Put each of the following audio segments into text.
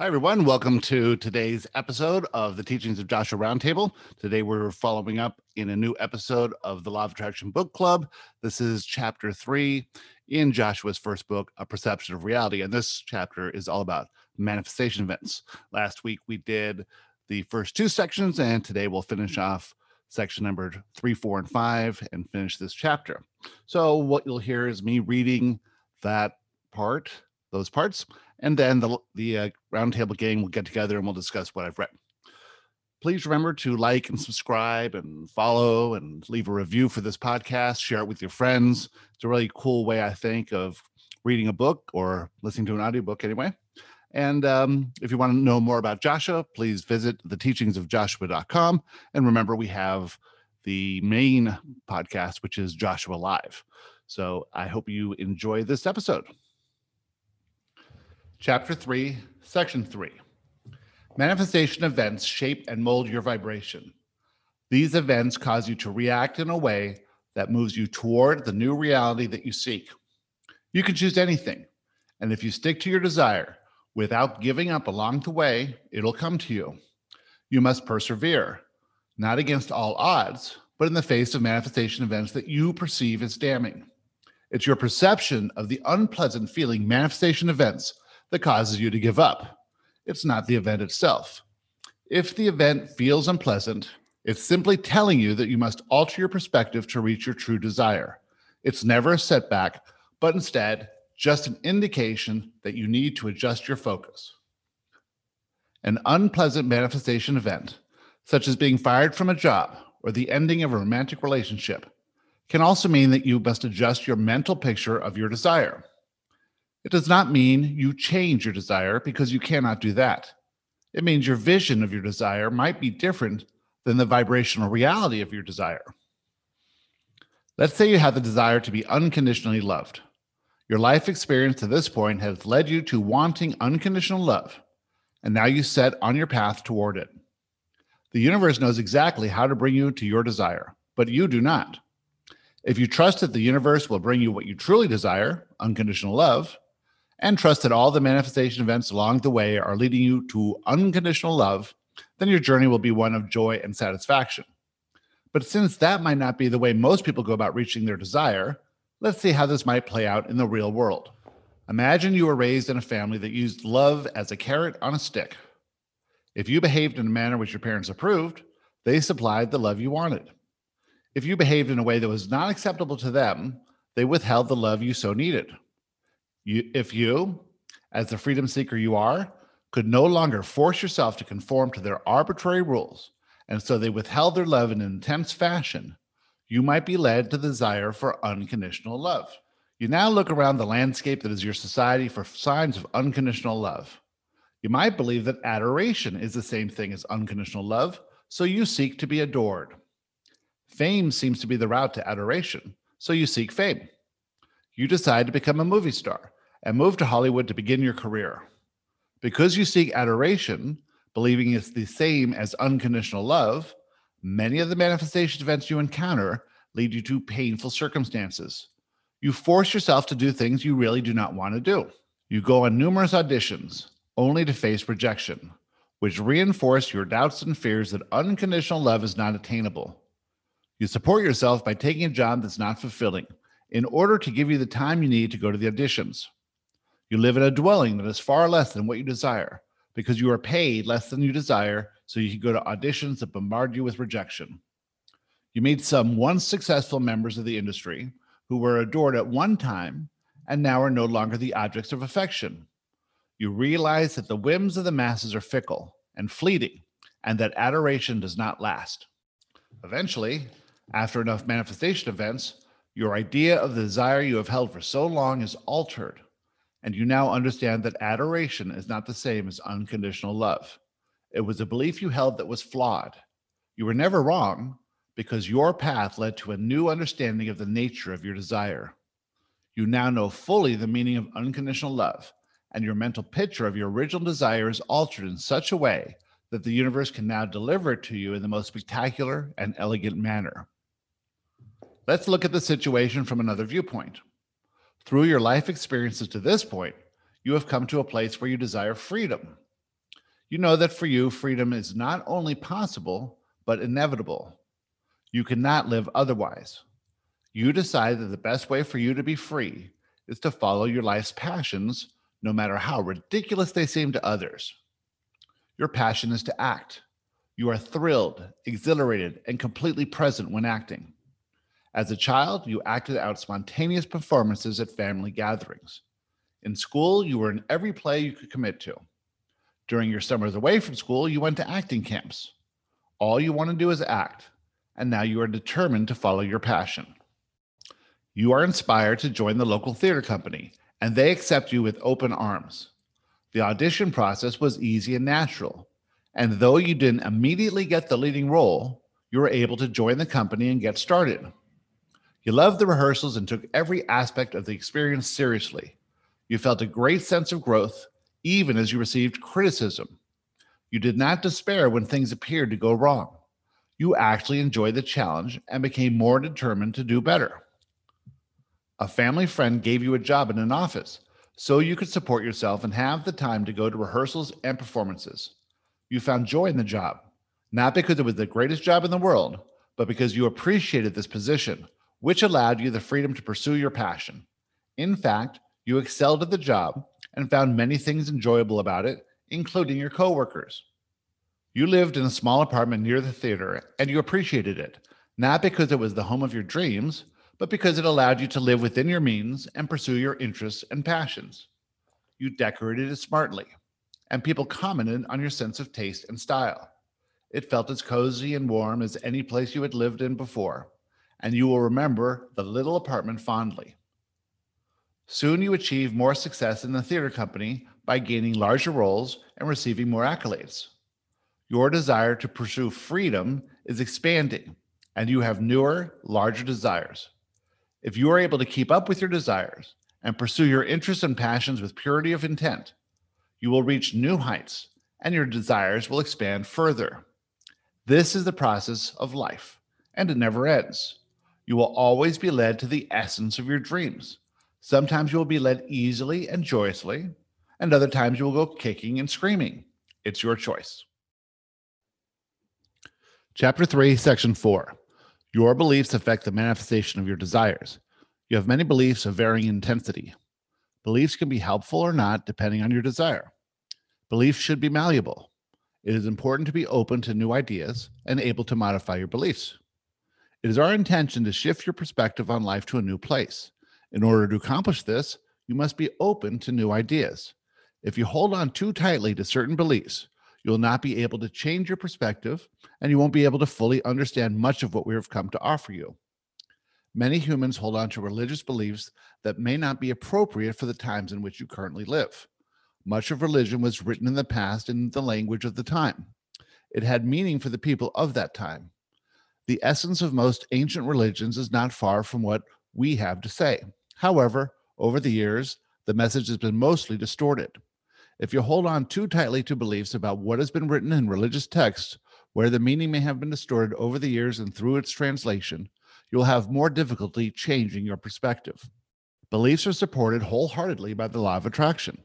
Hi, everyone. Welcome to today's episode of the Teachings of Joshua Roundtable. Today, we're following up in a new episode of the Law of Attraction Book Club. This is chapter three in Joshua's first book, A Perception of Reality. And this chapter is all about manifestation events. Last week, we did the first two sections, and today we'll finish off section number three, four, and five and finish this chapter. So, what you'll hear is me reading that part, those parts and then the the uh, roundtable gang will get together and we'll discuss what I've read. Please remember to like and subscribe and follow and leave a review for this podcast. Share it with your friends. It's a really cool way, I think, of reading a book or listening to an audiobook anyway. And um, if you want to know more about Joshua, please visit the teachings of Joshua.com. And remember, we have the main podcast, which is Joshua Live. So I hope you enjoy this episode. Chapter 3, Section 3 Manifestation events shape and mold your vibration. These events cause you to react in a way that moves you toward the new reality that you seek. You can choose anything, and if you stick to your desire without giving up along the way, it'll come to you. You must persevere, not against all odds, but in the face of manifestation events that you perceive as damning. It's your perception of the unpleasant feeling manifestation events that causes you to give up. It's not the event itself. If the event feels unpleasant, it's simply telling you that you must alter your perspective to reach your true desire. It's never a setback, but instead just an indication that you need to adjust your focus. An unpleasant manifestation event, such as being fired from a job or the ending of a romantic relationship, can also mean that you must adjust your mental picture of your desire. It does not mean you change your desire because you cannot do that. It means your vision of your desire might be different than the vibrational reality of your desire. Let's say you have the desire to be unconditionally loved. Your life experience to this point has led you to wanting unconditional love, and now you set on your path toward it. The universe knows exactly how to bring you to your desire, but you do not. If you trust that the universe will bring you what you truly desire, unconditional love, and trust that all the manifestation events along the way are leading you to unconditional love, then your journey will be one of joy and satisfaction. But since that might not be the way most people go about reaching their desire, let's see how this might play out in the real world. Imagine you were raised in a family that used love as a carrot on a stick. If you behaved in a manner which your parents approved, they supplied the love you wanted. If you behaved in a way that was not acceptable to them, they withheld the love you so needed. You, if you, as the freedom seeker you are, could no longer force yourself to conform to their arbitrary rules, and so they withheld their love in an intense fashion, you might be led to the desire for unconditional love. You now look around the landscape that is your society for signs of unconditional love. You might believe that adoration is the same thing as unconditional love, so you seek to be adored. Fame seems to be the route to adoration, so you seek fame. You decide to become a movie star and move to Hollywood to begin your career. Because you seek adoration, believing it's the same as unconditional love, many of the manifestation events you encounter lead you to painful circumstances. You force yourself to do things you really do not want to do. You go on numerous auditions only to face rejection, which reinforce your doubts and fears that unconditional love is not attainable. You support yourself by taking a job that's not fulfilling in order to give you the time you need to go to the auditions. You live in a dwelling that is far less than what you desire because you are paid less than you desire, so you can go to auditions that bombard you with rejection. You meet some once successful members of the industry who were adored at one time and now are no longer the objects of affection. You realize that the whims of the masses are fickle and fleeting, and that adoration does not last. Eventually, after enough manifestation events, your idea of the desire you have held for so long is altered and you now understand that adoration is not the same as unconditional love. It was a belief you held that was flawed. You were never wrong because your path led to a new understanding of the nature of your desire. You now know fully the meaning of unconditional love, and your mental picture of your original desire is altered in such a way that the universe can now deliver it to you in the most spectacular and elegant manner. Let's look at the situation from another viewpoint. Through your life experiences to this point, you have come to a place where you desire freedom. You know that for you, freedom is not only possible, but inevitable. You cannot live otherwise. You decide that the best way for you to be free is to follow your life's passions, no matter how ridiculous they seem to others. Your passion is to act. You are thrilled, exhilarated, and completely present when acting. As a child, you acted out spontaneous performances at family gatherings. In school, you were in every play you could commit to. During your summers away from school, you went to acting camps. All you want to do is act, and now you are determined to follow your passion. You are inspired to join the local theater company, and they accept you with open arms. The audition process was easy and natural, and though you didn't immediately get the leading role, you were able to join the company and get started. You loved the rehearsals and took every aspect of the experience seriously. You felt a great sense of growth, even as you received criticism. You did not despair when things appeared to go wrong. You actually enjoyed the challenge and became more determined to do better. A family friend gave you a job in an office so you could support yourself and have the time to go to rehearsals and performances. You found joy in the job, not because it was the greatest job in the world, but because you appreciated this position which allowed you the freedom to pursue your passion. In fact, you excelled at the job and found many things enjoyable about it, including your coworkers. You lived in a small apartment near the theater and you appreciated it, not because it was the home of your dreams, but because it allowed you to live within your means and pursue your interests and passions. You decorated it smartly, and people commented on your sense of taste and style. It felt as cozy and warm as any place you had lived in before and you will remember the little apartment fondly. Soon you achieve more success in the theater company by gaining larger roles and receiving more accolades. Your desire to pursue freedom is expanding, and you have newer, larger desires. If you are able to keep up with your desires and pursue your interests and passions with purity of intent, you will reach new heights and your desires will expand further. This is the process of life, and it never ends. You will always be led to the essence of your dreams. Sometimes you will be led easily and joyously, and other times you will go kicking and screaming. It's your choice. Chapter 3, Section 4 Your beliefs affect the manifestation of your desires. You have many beliefs of varying intensity. Beliefs can be helpful or not depending on your desire. Beliefs should be malleable. It is important to be open to new ideas and able to modify your beliefs. It is our intention to shift your perspective on life to a new place. In order to accomplish this, you must be open to new ideas. If you hold on too tightly to certain beliefs, you'll not be able to change your perspective and you won't be able to fully understand much of what we have come to offer you. Many humans hold on to religious beliefs that may not be appropriate for the times in which you currently live. Much of religion was written in the past in the language of the time. It had meaning for the people of that time. The essence of most ancient religions is not far from what we have to say. However, over the years, the message has been mostly distorted. If you hold on too tightly to beliefs about what has been written in religious texts, where the meaning may have been distorted over the years and through its translation, you'll have more difficulty changing your perspective. Beliefs are supported wholeheartedly by the law of attraction.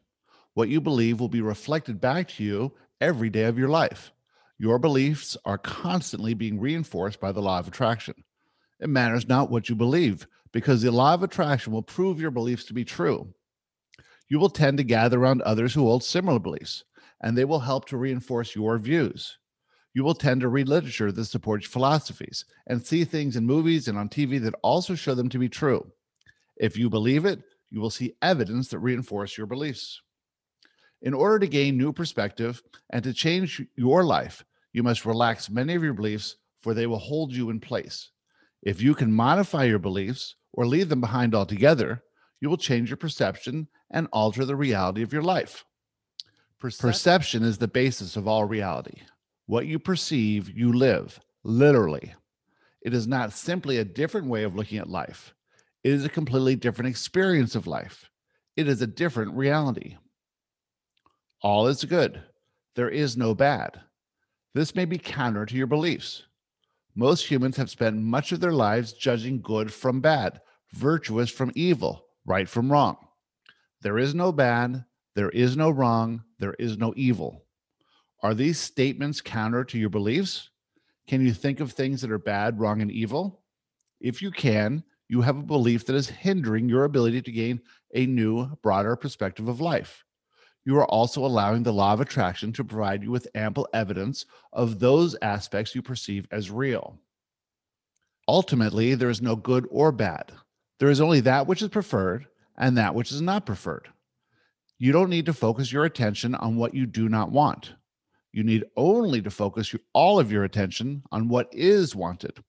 What you believe will be reflected back to you every day of your life. Your beliefs are constantly being reinforced by the law of attraction. It matters not what you believe, because the law of attraction will prove your beliefs to be true. You will tend to gather around others who hold similar beliefs, and they will help to reinforce your views. You will tend to read literature that supports philosophies and see things in movies and on TV that also show them to be true. If you believe it, you will see evidence that reinforce your beliefs. In order to gain new perspective and to change your life, you must relax many of your beliefs, for they will hold you in place. If you can modify your beliefs or leave them behind altogether, you will change your perception and alter the reality of your life. Perception, perception is the basis of all reality. What you perceive, you live, literally. It is not simply a different way of looking at life, it is a completely different experience of life. It is a different reality. All is good. There is no bad. This may be counter to your beliefs. Most humans have spent much of their lives judging good from bad, virtuous from evil, right from wrong. There is no bad, there is no wrong, there is no evil. Are these statements counter to your beliefs? Can you think of things that are bad, wrong, and evil? If you can, you have a belief that is hindering your ability to gain a new, broader perspective of life. You are also allowing the law of attraction to provide you with ample evidence of those aspects you perceive as real. Ultimately, there is no good or bad. There is only that which is preferred and that which is not preferred. You don't need to focus your attention on what you do not want. You need only to focus all of your attention on what is wanted.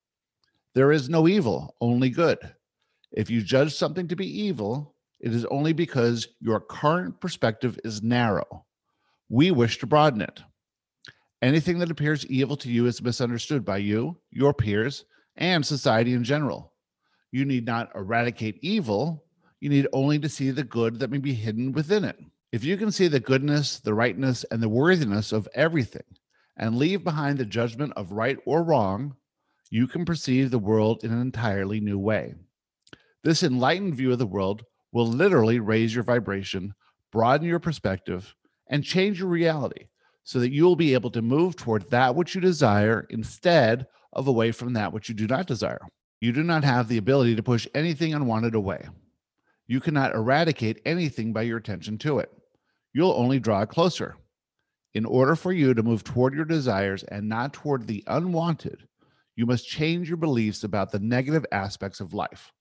There is no evil, only good. If you judge something to be evil, it is only because your current perspective is narrow. We wish to broaden it. Anything that appears evil to you is misunderstood by you, your peers, and society in general. You need not eradicate evil, you need only to see the good that may be hidden within it. If you can see the goodness, the rightness, and the worthiness of everything and leave behind the judgment of right or wrong, you can perceive the world in an entirely new way. This enlightened view of the world will literally raise your vibration, broaden your perspective, and change your reality so that you will be able to move toward that which you desire instead of away from that which you do not desire. You do not have the ability to push anything unwanted away. You cannot eradicate anything by your attention to it. You'll only draw it closer. In order for you to move toward your desires and not toward the unwanted, you must change your beliefs about the negative aspects of life.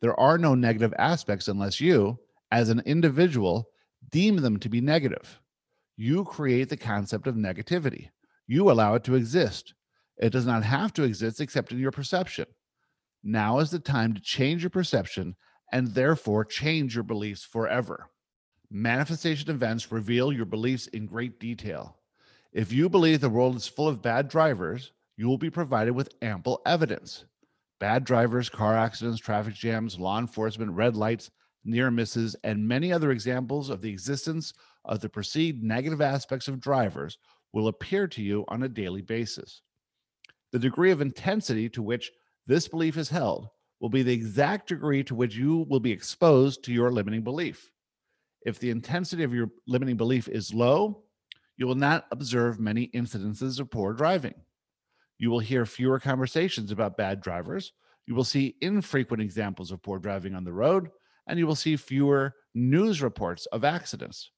There are no negative aspects unless you, as an individual, deem them to be negative. You create the concept of negativity. You allow it to exist. It does not have to exist except in your perception. Now is the time to change your perception and therefore change your beliefs forever. Manifestation events reveal your beliefs in great detail. If you believe the world is full of bad drivers, you will be provided with ample evidence. Bad drivers, car accidents, traffic jams, law enforcement, red lights, near misses, and many other examples of the existence of the perceived negative aspects of drivers will appear to you on a daily basis. The degree of intensity to which this belief is held will be the exact degree to which you will be exposed to your limiting belief. If the intensity of your limiting belief is low, you will not observe many incidences of poor driving. You will hear fewer conversations about bad drivers. You will see infrequent examples of poor driving on the road, and you will see fewer news reports of accidents.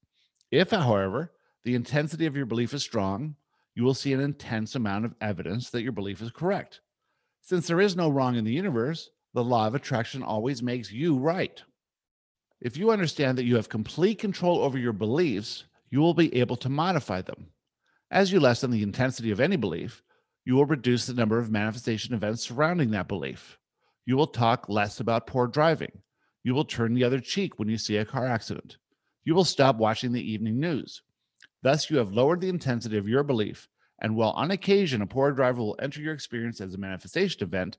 If, however, the intensity of your belief is strong, you will see an intense amount of evidence that your belief is correct. Since there is no wrong in the universe, the law of attraction always makes you right. If you understand that you have complete control over your beliefs, you will be able to modify them. As you lessen the intensity of any belief, you will reduce the number of manifestation events surrounding that belief. You will talk less about poor driving. You will turn the other cheek when you see a car accident. You will stop watching the evening news. Thus, you have lowered the intensity of your belief. And while on occasion a poor driver will enter your experience as a manifestation event,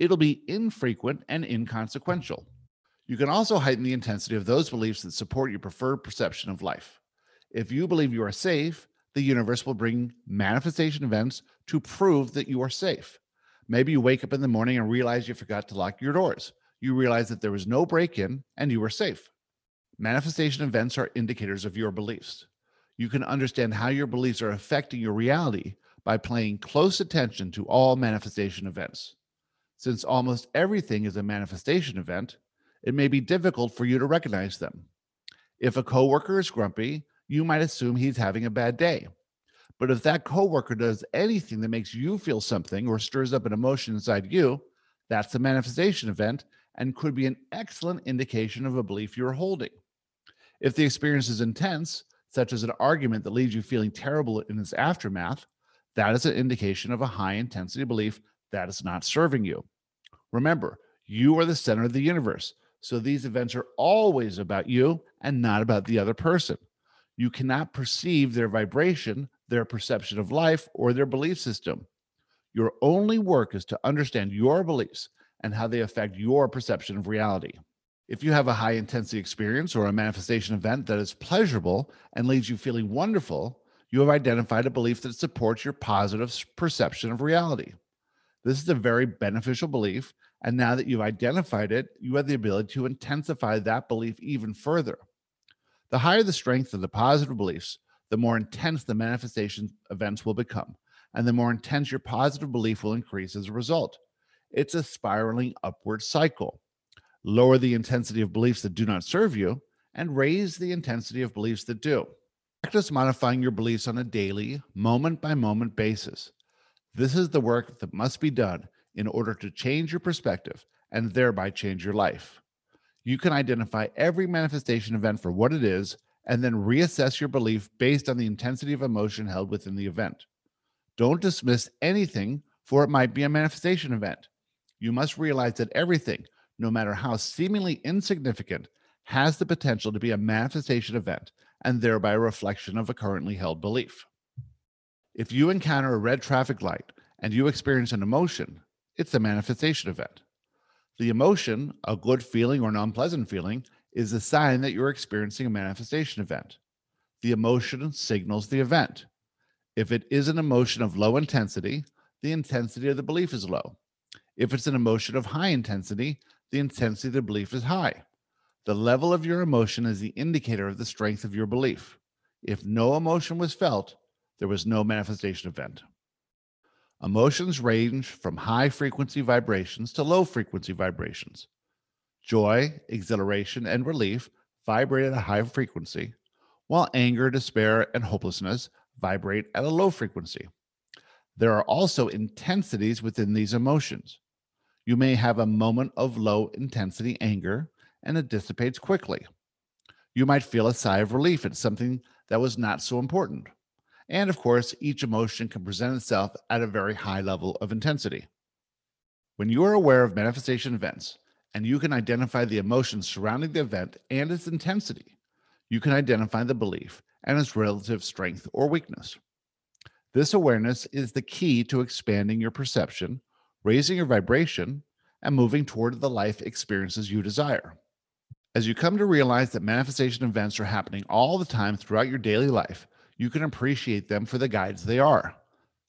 it'll be infrequent and inconsequential. You can also heighten the intensity of those beliefs that support your preferred perception of life. If you believe you are safe, the universe will bring manifestation events to prove that you are safe. Maybe you wake up in the morning and realize you forgot to lock your doors. You realize that there was no break in and you were safe. Manifestation events are indicators of your beliefs. You can understand how your beliefs are affecting your reality by paying close attention to all manifestation events. Since almost everything is a manifestation event, it may be difficult for you to recognize them. If a coworker is grumpy, you might assume he's having a bad day. But if that coworker does anything that makes you feel something or stirs up an emotion inside you, that's a manifestation event and could be an excellent indication of a belief you're holding. If the experience is intense, such as an argument that leaves you feeling terrible in its aftermath, that is an indication of a high intensity belief that is not serving you. Remember, you are the center of the universe. So these events are always about you and not about the other person. You cannot perceive their vibration, their perception of life, or their belief system. Your only work is to understand your beliefs and how they affect your perception of reality. If you have a high intensity experience or a manifestation event that is pleasurable and leaves you feeling wonderful, you have identified a belief that supports your positive perception of reality. This is a very beneficial belief and now that you've identified it, you have the ability to intensify that belief even further. The higher the strength of the positive beliefs, the more intense the manifestation events will become, and the more intense your positive belief will increase as a result. It's a spiraling upward cycle. Lower the intensity of beliefs that do not serve you, and raise the intensity of beliefs that do. Practice modifying your beliefs on a daily, moment by moment basis. This is the work that must be done in order to change your perspective and thereby change your life. You can identify every manifestation event for what it is and then reassess your belief based on the intensity of emotion held within the event. Don't dismiss anything, for it might be a manifestation event. You must realize that everything, no matter how seemingly insignificant, has the potential to be a manifestation event and thereby a reflection of a currently held belief. If you encounter a red traffic light and you experience an emotion, it's a manifestation event. The emotion, a good feeling or an unpleasant feeling, is a sign that you're experiencing a manifestation event. The emotion signals the event. If it is an emotion of low intensity, the intensity of the belief is low. If it's an emotion of high intensity, the intensity of the belief is high. The level of your emotion is the indicator of the strength of your belief. If no emotion was felt, there was no manifestation event. Emotions range from high frequency vibrations to low frequency vibrations. Joy, exhilaration, and relief vibrate at a high frequency, while anger, despair, and hopelessness vibrate at a low frequency. There are also intensities within these emotions. You may have a moment of low intensity anger and it dissipates quickly. You might feel a sigh of relief at something that was not so important. And of course, each emotion can present itself at a very high level of intensity. When you are aware of manifestation events and you can identify the emotions surrounding the event and its intensity, you can identify the belief and its relative strength or weakness. This awareness is the key to expanding your perception, raising your vibration, and moving toward the life experiences you desire. As you come to realize that manifestation events are happening all the time throughout your daily life, you can appreciate them for the guides they are.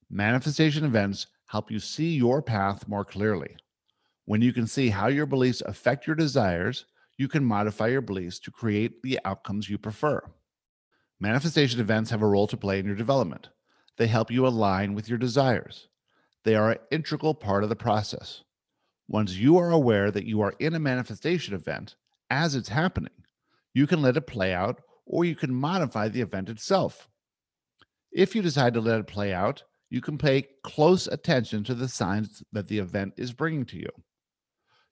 Manifestation events help you see your path more clearly. When you can see how your beliefs affect your desires, you can modify your beliefs to create the outcomes you prefer. Manifestation events have a role to play in your development. They help you align with your desires. They are an integral part of the process. Once you are aware that you are in a manifestation event as it's happening, you can let it play out or you can modify the event itself. If you decide to let it play out, you can pay close attention to the signs that the event is bringing to you.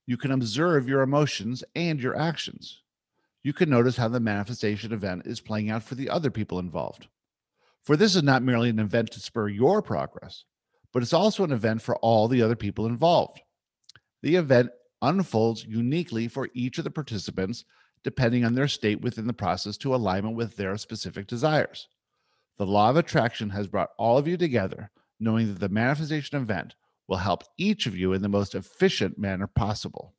You can observe your emotions and your actions. You can notice how the manifestation event is playing out for the other people involved. For this is not merely an event to spur your progress, but it's also an event for all the other people involved. The event unfolds uniquely for each of the participants depending on their state within the process to alignment with their specific desires. The law of attraction has brought all of you together, knowing that the manifestation event will help each of you in the most efficient manner possible.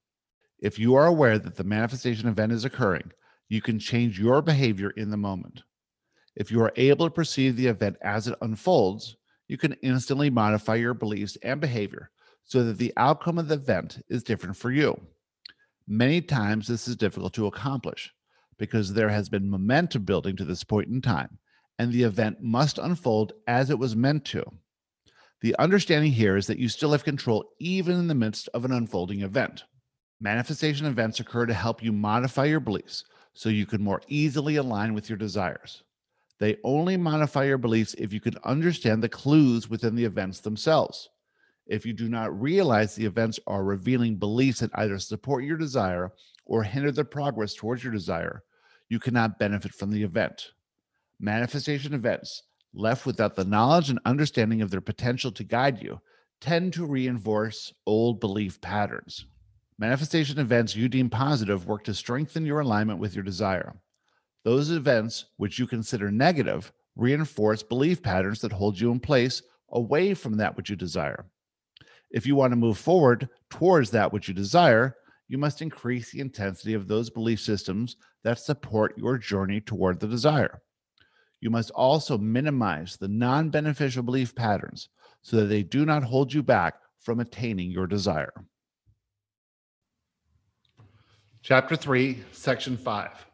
If you are aware that the manifestation event is occurring, you can change your behavior in the moment. If you are able to perceive the event as it unfolds, you can instantly modify your beliefs and behavior so that the outcome of the event is different for you. Many times, this is difficult to accomplish because there has been momentum building to this point in time and the event must unfold as it was meant to. The understanding here is that you still have control even in the midst of an unfolding event. Manifestation events occur to help you modify your beliefs so you can more easily align with your desires. They only modify your beliefs if you can understand the clues within the events themselves. If you do not realize the events are revealing beliefs that either support your desire or hinder the progress towards your desire, you cannot benefit from the event manifestation events left without the knowledge and understanding of their potential to guide you tend to reinforce old belief patterns. Manifestation events you deem positive work to strengthen your alignment with your desire. Those events which you consider negative reinforce belief patterns that hold you in place away from that which you desire. If you want to move forward towards that which you desire, you must increase the intensity of those belief systems that support your journey toward the desire. You must also minimize the non beneficial belief patterns so that they do not hold you back from attaining your desire. Chapter 3, Section 5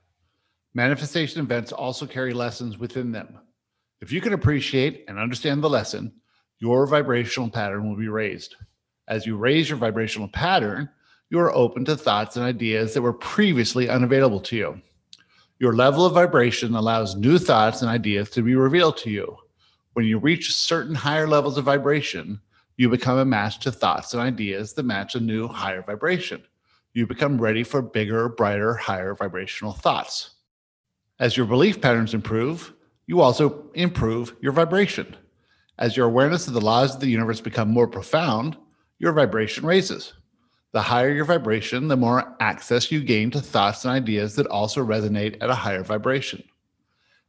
Manifestation events also carry lessons within them. If you can appreciate and understand the lesson, your vibrational pattern will be raised. As you raise your vibrational pattern, you are open to thoughts and ideas that were previously unavailable to you. Your level of vibration allows new thoughts and ideas to be revealed to you. When you reach certain higher levels of vibration, you become a match to thoughts and ideas that match a new higher vibration. You become ready for bigger, brighter, higher vibrational thoughts. As your belief patterns improve, you also improve your vibration. As your awareness of the laws of the universe become more profound, your vibration raises. The higher your vibration, the more access you gain to thoughts and ideas that also resonate at a higher vibration.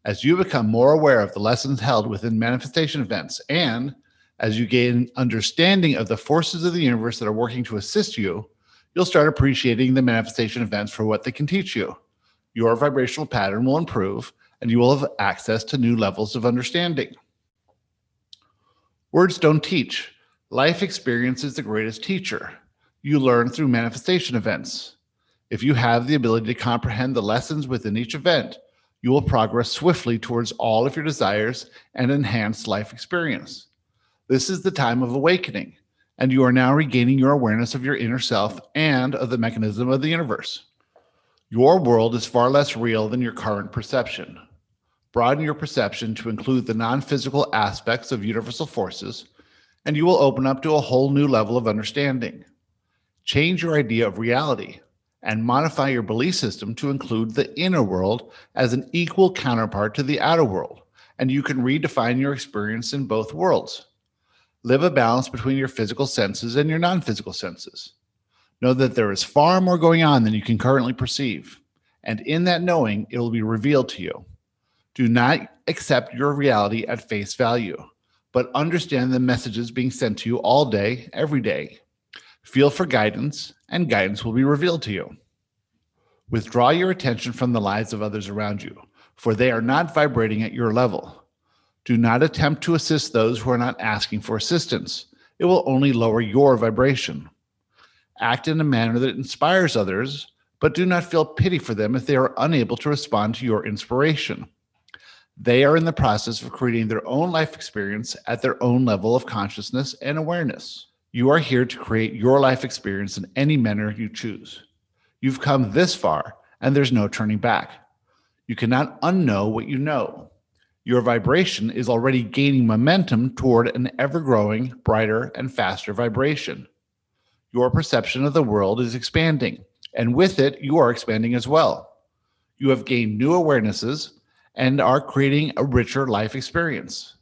As you become more aware of the lessons held within manifestation events and as you gain understanding of the forces of the universe that are working to assist you, you'll start appreciating the manifestation events for what they can teach you. Your vibrational pattern will improve and you will have access to new levels of understanding. Words don't teach. Life experience is the greatest teacher. You learn through manifestation events. If you have the ability to comprehend the lessons within each event, you will progress swiftly towards all of your desires and enhance life experience. This is the time of awakening, and you are now regaining your awareness of your inner self and of the mechanism of the universe. Your world is far less real than your current perception. Broaden your perception to include the non physical aspects of universal forces, and you will open up to a whole new level of understanding. Change your idea of reality and modify your belief system to include the inner world as an equal counterpart to the outer world, and you can redefine your experience in both worlds. Live a balance between your physical senses and your non physical senses. Know that there is far more going on than you can currently perceive. And in that knowing, it will be revealed to you. Do not accept your reality at face value, but understand the messages being sent to you all day, every day. Feel for guidance, and guidance will be revealed to you. Withdraw your attention from the lives of others around you, for they are not vibrating at your level. Do not attempt to assist those who are not asking for assistance. It will only lower your vibration. Act in a manner that inspires others, but do not feel pity for them if they are unable to respond to your inspiration. They are in the process of creating their own life experience at their own level of consciousness and awareness. You are here to create your life experience in any manner you choose. You've come this far, and there's no turning back. You cannot unknow what you know your vibration is already gaining momentum toward an ever growing, brighter, and faster vibration. Your perception of the world is expanding, and with it, you are expanding as well. You have gained new awarenesses and are creating a richer life experience.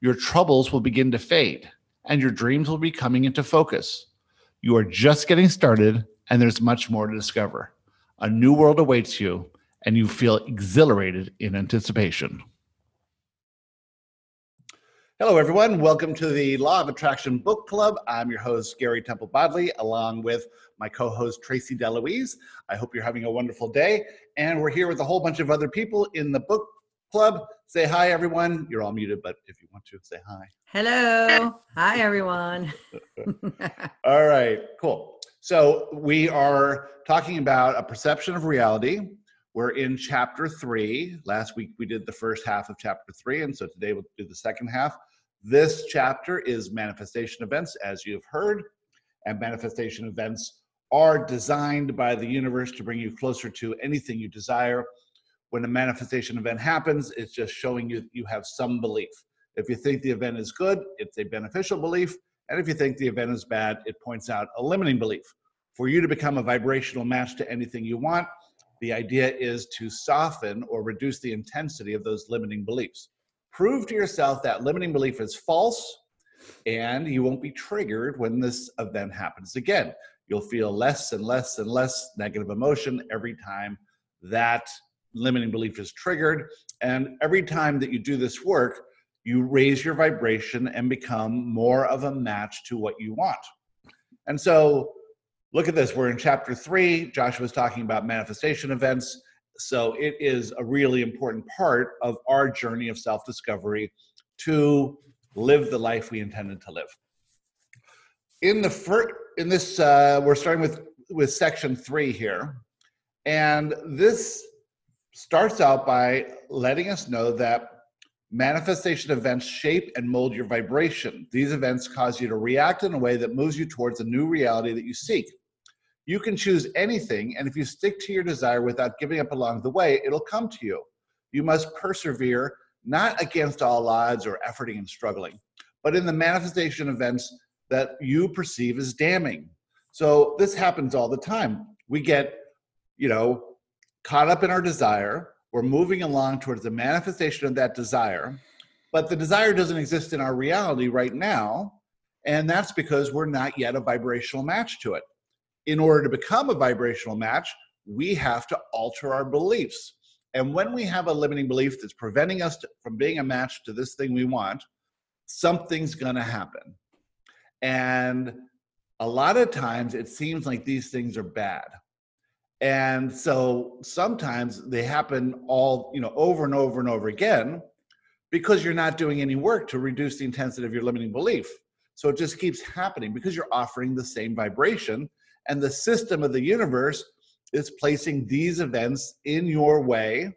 Your troubles will begin to fade, and your dreams will be coming into focus. You are just getting started, and there's much more to discover. A new world awaits you, and you feel exhilarated in anticipation. Hello, everyone. Welcome to the Law of Attraction Book Club. I'm your host, Gary Temple Bodley, along with my co host, Tracy Deloise. I hope you're having a wonderful day. And we're here with a whole bunch of other people in the book club. Say hi, everyone. You're all muted, but if you want to, say hi. Hello. Hi, everyone. all right, cool. So we are talking about a perception of reality. We're in chapter three. Last week we did the first half of chapter three, and so today we'll do the second half. This chapter is manifestation events, as you've heard, and manifestation events are designed by the universe to bring you closer to anything you desire. When a manifestation event happens, it's just showing you you have some belief. If you think the event is good, it's a beneficial belief. And if you think the event is bad, it points out a limiting belief. For you to become a vibrational match to anything you want, the idea is to soften or reduce the intensity of those limiting beliefs prove to yourself that limiting belief is false and you won't be triggered when this event happens again. You'll feel less and less and less negative emotion every time that limiting belief is triggered. And every time that you do this work, you raise your vibration and become more of a match to what you want. And so, look at this. We're in chapter three. Joshua was talking about manifestation events. So it is a really important part of our journey of self discovery to live the life we intended to live. In the first, in this, uh, we're starting with with section three here, and this starts out by letting us know that Manifestation events shape and mold your vibration. These events cause you to react in a way that moves you towards a new reality that you seek. You can choose anything, and if you stick to your desire without giving up along the way, it'll come to you. You must persevere, not against all odds or efforting and struggling, but in the manifestation events that you perceive as damning. So this happens all the time. We get, you know, caught up in our desire we're moving along towards the manifestation of that desire, but the desire doesn't exist in our reality right now. And that's because we're not yet a vibrational match to it. In order to become a vibrational match, we have to alter our beliefs. And when we have a limiting belief that's preventing us to, from being a match to this thing we want, something's going to happen. And a lot of times it seems like these things are bad and so sometimes they happen all you know over and over and over again because you're not doing any work to reduce the intensity of your limiting belief. So it just keeps happening because you're offering the same vibration and the system of the universe is placing these events in your way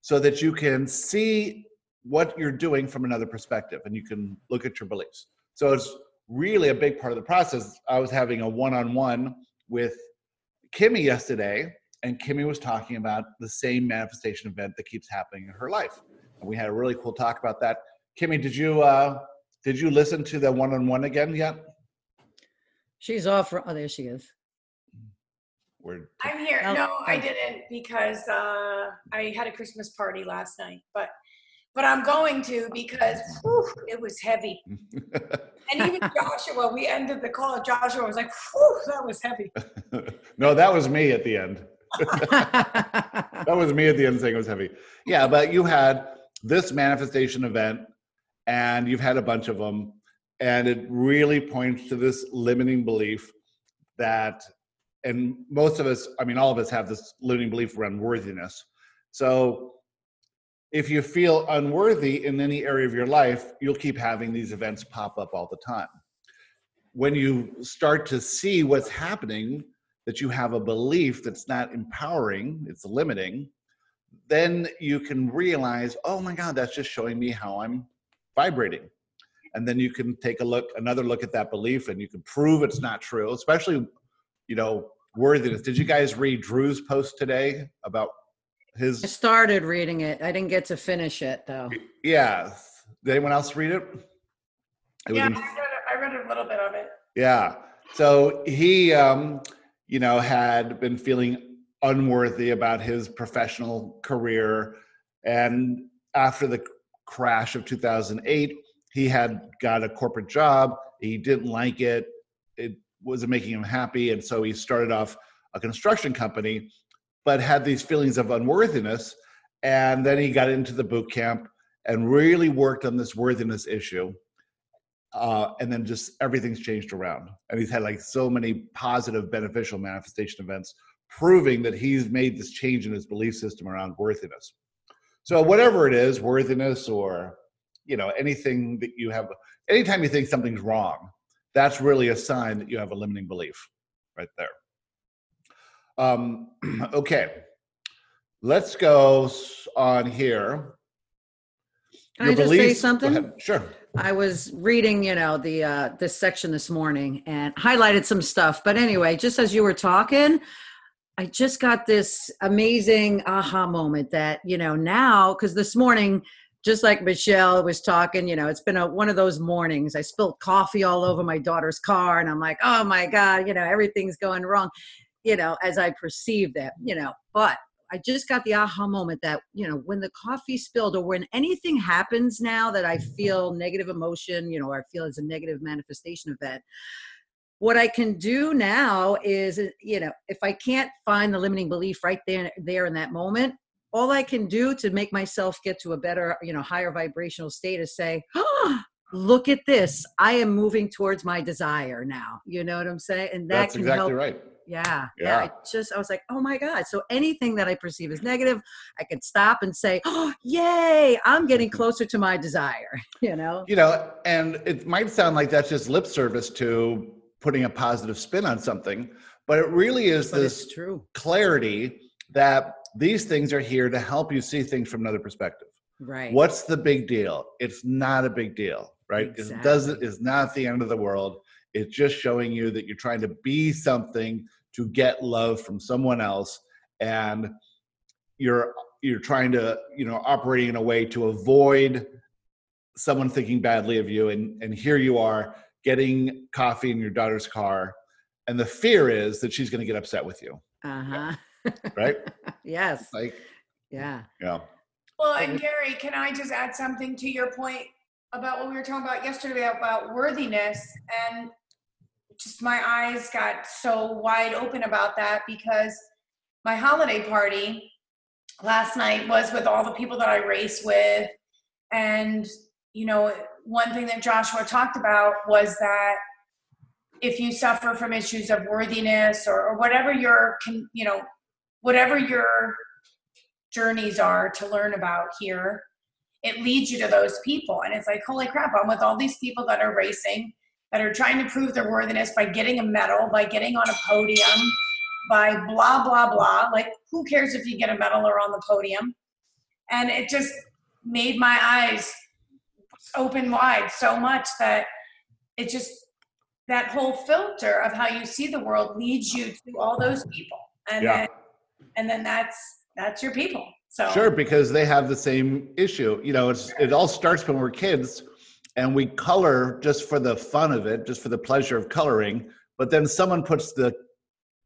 so that you can see what you're doing from another perspective and you can look at your beliefs. So it's really a big part of the process. I was having a one-on-one with Kimmy yesterday, and Kimmy was talking about the same manifestation event that keeps happening in her life. And we had a really cool talk about that. Kimmy, did you uh, did you listen to the one on one again yet? She's off. Oh, there she is. We're I'm here. Oh, no, I didn't because uh, I had a Christmas party last night. But but I'm going to because whew, it was heavy. and even Joshua, we ended the call. Joshua was like, whew, that was heavy. no, that was me at the end. that was me at the end saying it was heavy. Yeah, but you had this manifestation event and you've had a bunch of them. And it really points to this limiting belief that, and most of us, I mean, all of us have this limiting belief around worthiness. So if you feel unworthy in any area of your life, you'll keep having these events pop up all the time. When you start to see what's happening, that you have a belief that's not empowering, it's limiting, then you can realize, oh my God, that's just showing me how I'm vibrating. And then you can take a look, another look at that belief, and you can prove it's not true, especially, you know, worthiness. Did you guys read Drew's post today about his I started reading it. I didn't get to finish it though. Yeah. Did anyone else read it? it yeah, I read, I read a little bit of it. Yeah. So he, um, you know, had been feeling unworthy about his professional career. And after the crash of 2008, he had got a corporate job. He didn't like it. It wasn't making him happy. And so he started off a construction company but had these feelings of unworthiness. And then he got into the boot camp and really worked on this worthiness issue. Uh, and then just everything's changed around. And he's had like so many positive, beneficial manifestation events proving that he's made this change in his belief system around worthiness. So whatever it is, worthiness or you know anything that you have, anytime you think something's wrong, that's really a sign that you have a limiting belief right there. Um, okay, let's go on here. Can Your I just say something? Sure. I was reading, you know, the uh, this section this morning and highlighted some stuff. But anyway, just as you were talking, I just got this amazing aha moment that you know now because this morning just like Michelle was talking, you know, it's been a, one of those mornings. I spilled coffee all over my daughter's car, and I'm like, oh my God, you know, everything's going wrong you know, as I perceive that, you know, but I just got the aha moment that, you know, when the coffee spilled or when anything happens now that I feel negative emotion, you know, or I feel as a negative manifestation of that, what I can do now is, uh, you know, if I can't find the limiting belief right there, there in that moment, all I can do to make myself get to a better, you know, higher vibrational state is say, oh, look at this. I am moving towards my desire now. You know what I'm saying? And that That's can exactly help. right yeah, yeah. I just I was like, oh my god. So anything that I perceive as negative, I can stop and say, oh, yay! I'm getting mm-hmm. closer to my desire. You know. You know, and it might sound like that's just lip service to putting a positive spin on something, but it really is but this true clarity that these things are here to help you see things from another perspective. Right. What's the big deal? It's not a big deal, right? It doesn't Exactly. it's not the end of the world. It's just showing you that you're trying to be something to get love from someone else and you're you're trying to, you know, operating in a way to avoid someone thinking badly of you and and here you are getting coffee in your daughter's car and the fear is that she's going to get upset with you, Uh-huh. right? yes. like, Yeah. yeah. Well, and Gary, can I just add something to your point about what we were talking about yesterday about worthiness? And just my eyes got so wide open about that because my holiday party last night was with all the people that I race with. And, you know, one thing that Joshua talked about was that if you suffer from issues of worthiness or, or whatever your, con- you know, whatever your journeys are to learn about here, it leads you to those people. And it's like, holy crap, I'm with all these people that are racing, that are trying to prove their worthiness by getting a medal, by getting on a podium, by blah, blah, blah. Like, who cares if you get a medal or on the podium? And it just made my eyes open wide so much that it just, that whole filter of how you see the world leads you to all those people. And Yeah. then, and then that's, that's your people. So Sure, because they have the same issue. You know, it's it all starts when we're kids and we color just for the fun of it, just for the pleasure of coloring. But then someone puts the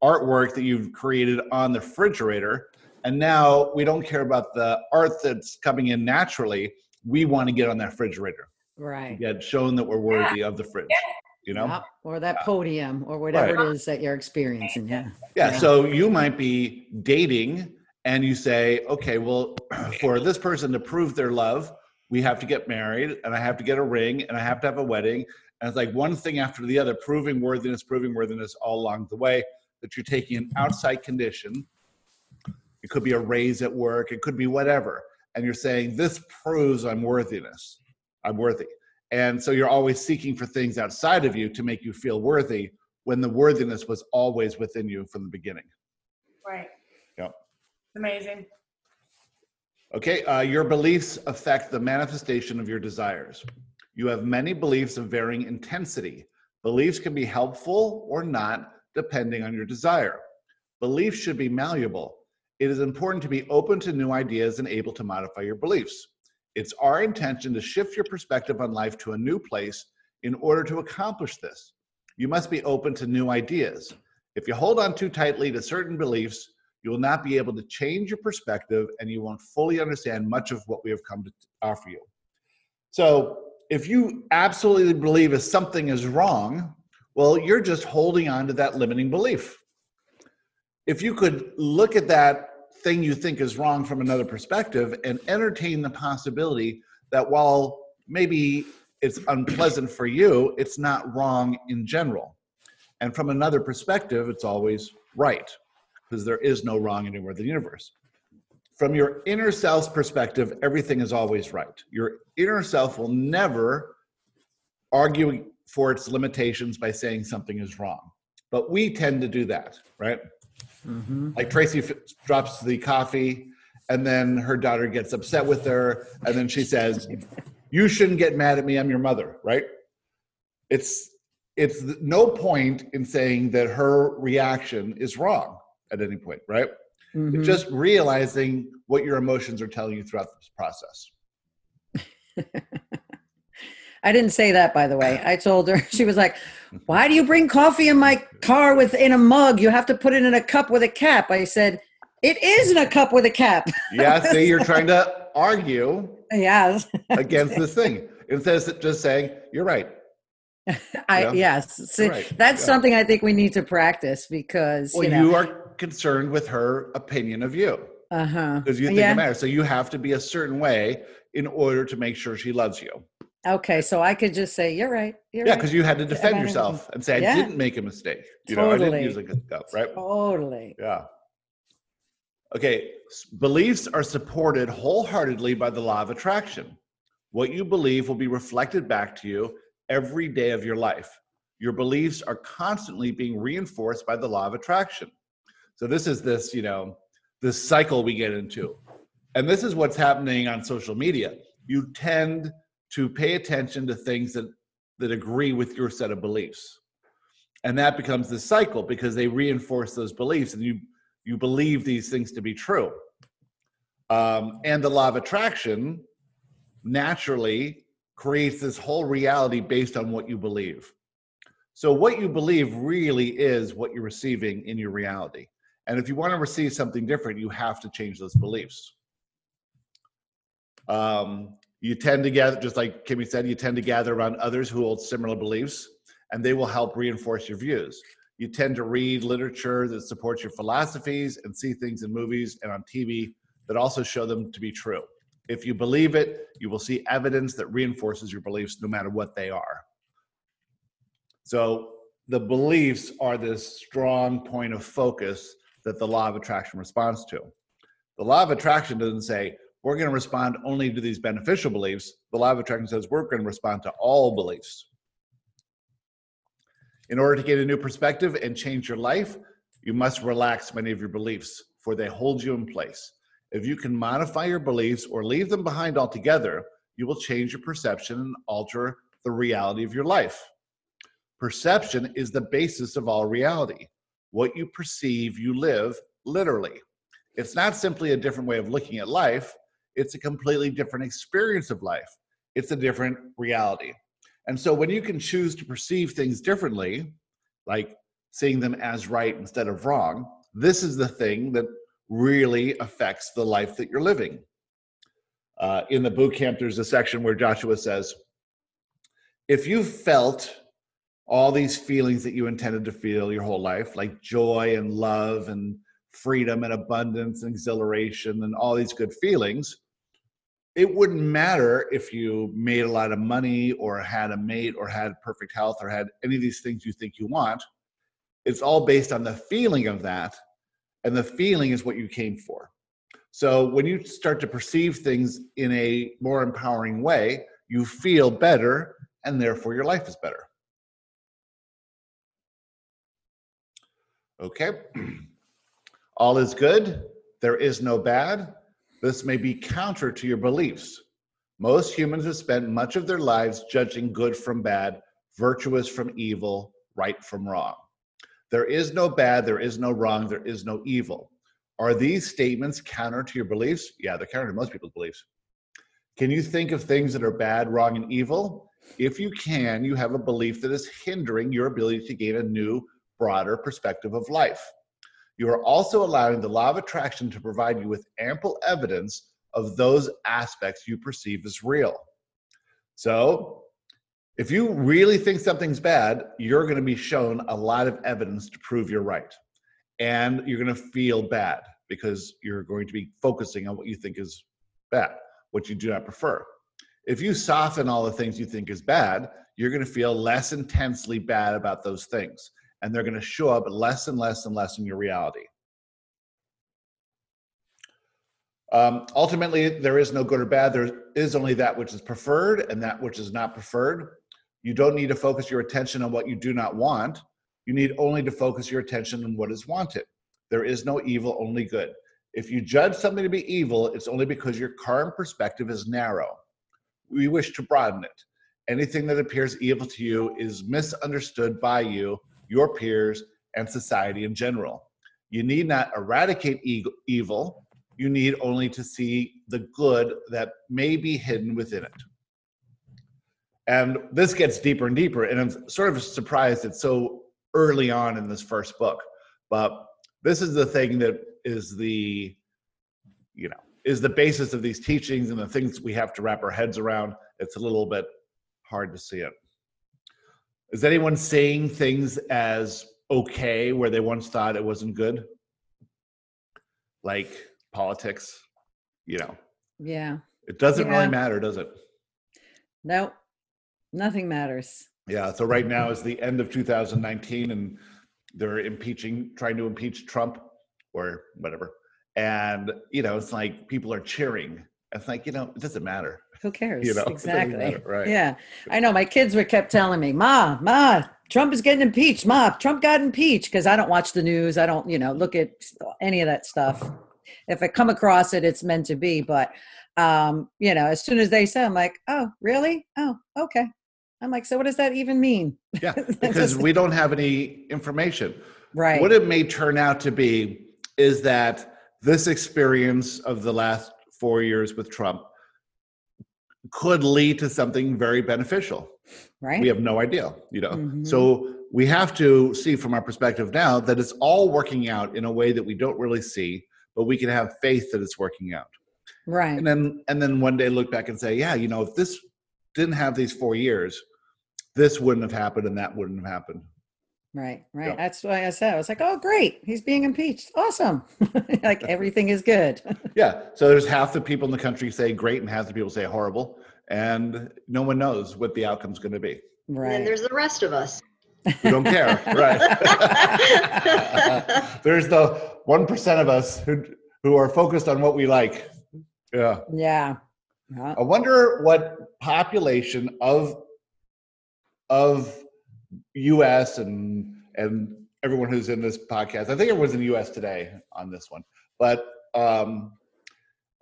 artwork that you've created on the refrigerator, and now we don't care about the art that's coming in naturally. We want to get on that refrigerator, Right. get shown that we're worthy of the fridge. You know? Or that uh, podium or whatever it is that you're experiencing. Yeah. Yeah, Yeah. so you might be dating and you say, okay, well, for this person to prove their love, we have to get married and I have to get a ring and I have to have a wedding. And it's like one thing after the other, proving worthiness, proving worthiness all along the way, that you're taking an outside condition. It could be a raise at work, it could be whatever. And you're saying, this proves I'm worthiness. I'm worthy. And so you're always seeking for things outside of you to make you feel worthy when the worthiness was always within you from the beginning. Right. Amazing. Okay, uh, your beliefs affect the manifestation of your desires. You have many beliefs of varying intensity. Beliefs can be helpful or not, depending on your desire. Beliefs should be malleable. It is important to be open to new ideas and able to modify your beliefs. It's our intention to shift your perspective on life to a new place in order to accomplish this. You must be open to new ideas. If you hold on too tightly to certain beliefs, you will not be able to change your perspective and you won't fully understand much of what we have come to offer you. So, if you absolutely believe if something is wrong, well, you're just holding on to that limiting belief. If you could look at that thing you think is wrong from another perspective and entertain the possibility that while maybe it's unpleasant for you, it's not wrong in general. And from another perspective, it's always right because there is no wrong anywhere in the universe. From your inner self's perspective, everything is always right. Your inner self will never argue for its limitations by saying something is wrong. But we tend to do that, right? Mhm. Like Tracy f- drops the coffee, and then her daughter gets upset with her, and then she says, "You shouldn't get mad at me. I'm your mother." Right? It's it's no point in saying that her reaction is wrong at any point, right? Mhm. Just realizing what your emotions are telling you throughout this process. I didn't say that, by the way. I told her, she was like, Why do you bring coffee in my car with in a mug? You have to put it in a cup with a cap. I said, It is in a cup with a cap. Yeah, see, you're trying to argue yes. against this thing instead of just saying, "You're right." I Yeah. yes. See, Right, That's yeah. something I think we need to practice because Well, you know you are concerned with her opinion of you. uh-huh. because you think Yeah. it matters. So you have to be a certain way in order to make sure she loves you. Okay, so I could just say, You're right. You're Yeah, right. because you had to defend yourself and say, I Yeah. didn't make a mistake. You know, I Totally. didn't use a good stuff, right? Totally. Yeah. Okay, beliefs are supported wholeheartedly by the law of attraction. What you believe will be reflected back to you every day of your life. Your beliefs are constantly being reinforced by the law of attraction. So this is this, you know, this cycle we get into. And this is what's happening on social media. You tend to pay attention to things that, that agree with your set of beliefs. And that becomes the cycle because they reinforce those beliefs and you, you believe these things to be true. Um, and the law of attraction naturally creates this whole reality based on what you believe. So, what you believe really is what you're receiving in your reality. And if you want to receive something different, you have to change those beliefs. Um, you tend to gather, just like Kimmy said, you tend to gather around others who hold similar beliefs, and they will help reinforce your views. You tend to read literature that supports your philosophies and see things in movies and on TV that also show them to be true. If you believe it, you will see evidence that reinforces your beliefs no matter what they are. So the beliefs are this strong point of focus that the law of attraction responds to. The law of attraction doesn't say, we're going to respond only to these beneficial beliefs. The law of attraction says we're going to respond to all beliefs. In order to get a new perspective and change your life, you must relax many of your beliefs, for they hold you in place. If you can modify your beliefs or leave them behind altogether, you will change your perception and alter the reality of your life. Perception is the basis of all reality. What you perceive, you live literally. It's not simply a different way of looking at life, it's a completely different experience of life. It's a different reality. And so when you can choose to perceive things differently, like seeing them as right instead of wrong, this is the thing that really affects the life that you're living. Uh, in the boot camp, there's a section where Joshua says, if you felt all these feelings that you intended to feel your whole life, like joy and love and freedom and abundance and exhilaration and all these good feelings, it wouldn't matter if you made a lot of money or had a mate or had perfect health or had any of these things you think you want. It's all based on the feeling of that. And the feeling is what you came for. So when you start to perceive things in a more empowering way, you feel better and therefore your life is better. Okay. All is good. There is no bad. This may be counter to your beliefs. Most humans have spent much of their lives judging good from bad, virtuous from evil, right from wrong. There is no bad, there is no wrong, there is no evil. Are these statements counter to your beliefs? Yeah, they're counter to most people's beliefs. Can you think of things that are bad, wrong, and evil? If you can, you have a belief that is hindering your ability to gain a new, broader perspective of life you are also allowing the law of attraction to provide you with ample evidence of those aspects you perceive as real. So, if you really think something's bad, you're going to be shown a lot of evidence to prove you're right. And you're going to feel bad because you're going to be focusing on what you think is bad, what you do not prefer. If you soften all the things you think is bad, you're going to feel less intensely bad about those things and they're going to show up less and less and less in your reality. Um, ultimately, there is no good or bad. There is only that which is preferred and that which is not preferred. You don't need to focus your attention on what you do not want. You need only to focus your attention on what is wanted. There is no evil, only good. If you judge something to be evil, it's only because your current perspective is narrow. We wish to broaden it. Anything that appears evil to you is misunderstood by you your peers, and society in general. You need not eradicate evil, you need only to see the good that may be hidden within it. And this gets deeper and deeper, and I'm sort of surprised it's so early on in this first book. But this is the thing that is the, you know, is the basis of these teachings and the things we have to wrap our heads around. It's a little bit hard to see it. Is anyone saying things as okay where they once thought it wasn't good? Like politics, you know. Yeah. It doesn't yeah. really matter, does it? No, nothing matters. Yeah. So right now is the end of 2019 and they're impeaching, trying to impeach Trump or whatever. And, you know, it's like people are cheering. It's like, you know, it doesn't matter. Who cares? You know, exactly. right. Yeah. I know my kids were kept telling me, Ma, Ma, Trump is getting impeached. Ma, Trump got impeached because I don't watch the news. I don't, you know, look at any of that stuff. if I come across it, it's meant to be. But um, you know, as soon as they say, I'm like, oh, really? Oh, okay. I'm like, so what does that even mean? Yeah, because we don't have any information. Right. What it may turn out to be is that this experience of the last four years with Trump could lead to something very beneficial. Right. We have no idea, you know. Mhm. So we have to see from our perspective now that it's all working out in a way that we don't really see, but we can have faith that it's working out. right. And then and then one day look back and say, yeah, you know, if this didn't have these four years, this wouldn't have happened and that wouldn't have happened. Right, right. Yeah. That's why I said I was like, "Oh, great, he's being impeached. Awesome! like everything is good." Yeah. So there's half the people in the country say great and half the people say horrible. And no one knows what the outcome's going to be. Right. And there's the rest of us. We don't care. right. there's the 1% of us who, who are focused on what we like. Yeah. Yeah. Yeah. I wonder what population of of US and and everyone who's in this podcast. I think everyone's in the US today on this one. But um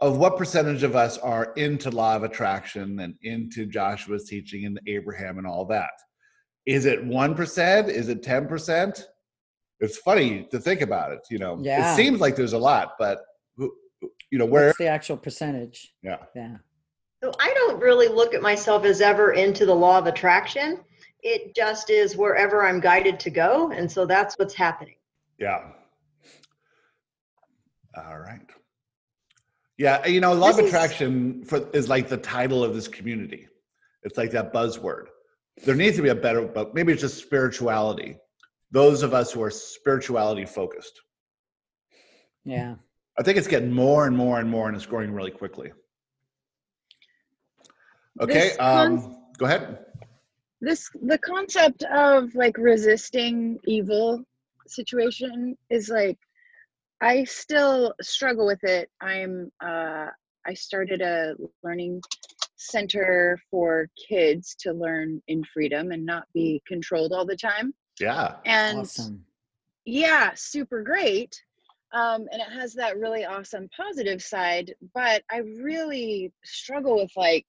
of what percentage of us are into law of attraction and into Joshua's teaching and Abraham and all that? Is it 1%? Is it 10%? It's funny to think about it, you know. Yeah. It seems like there's a lot, but who- you know, where What's the actual percentage? yeah. Yeah. So I don't really look at myself as ever into the law of attraction. It just is wherever I'm guided to go. And so that's what's happening. Yeah. All right. Yeah, you know, law of This is- attraction for, is like the title of this community. It's like that buzzword. There needs to be a better, but maybe it's just spirituality. Those of us who are spirituality focused. Yeah. I think it's getting more and more and more, and it's growing really quickly. Okay, This con- um, go ahead. This the concept of like resisting evil situation is like i still struggle with it. I'm uh i started a learning center for kids to learn in freedom and not be controlled all the time. Yeah, and Awesome. yeah super great. Um, and it has that really awesome positive side but i really struggle with like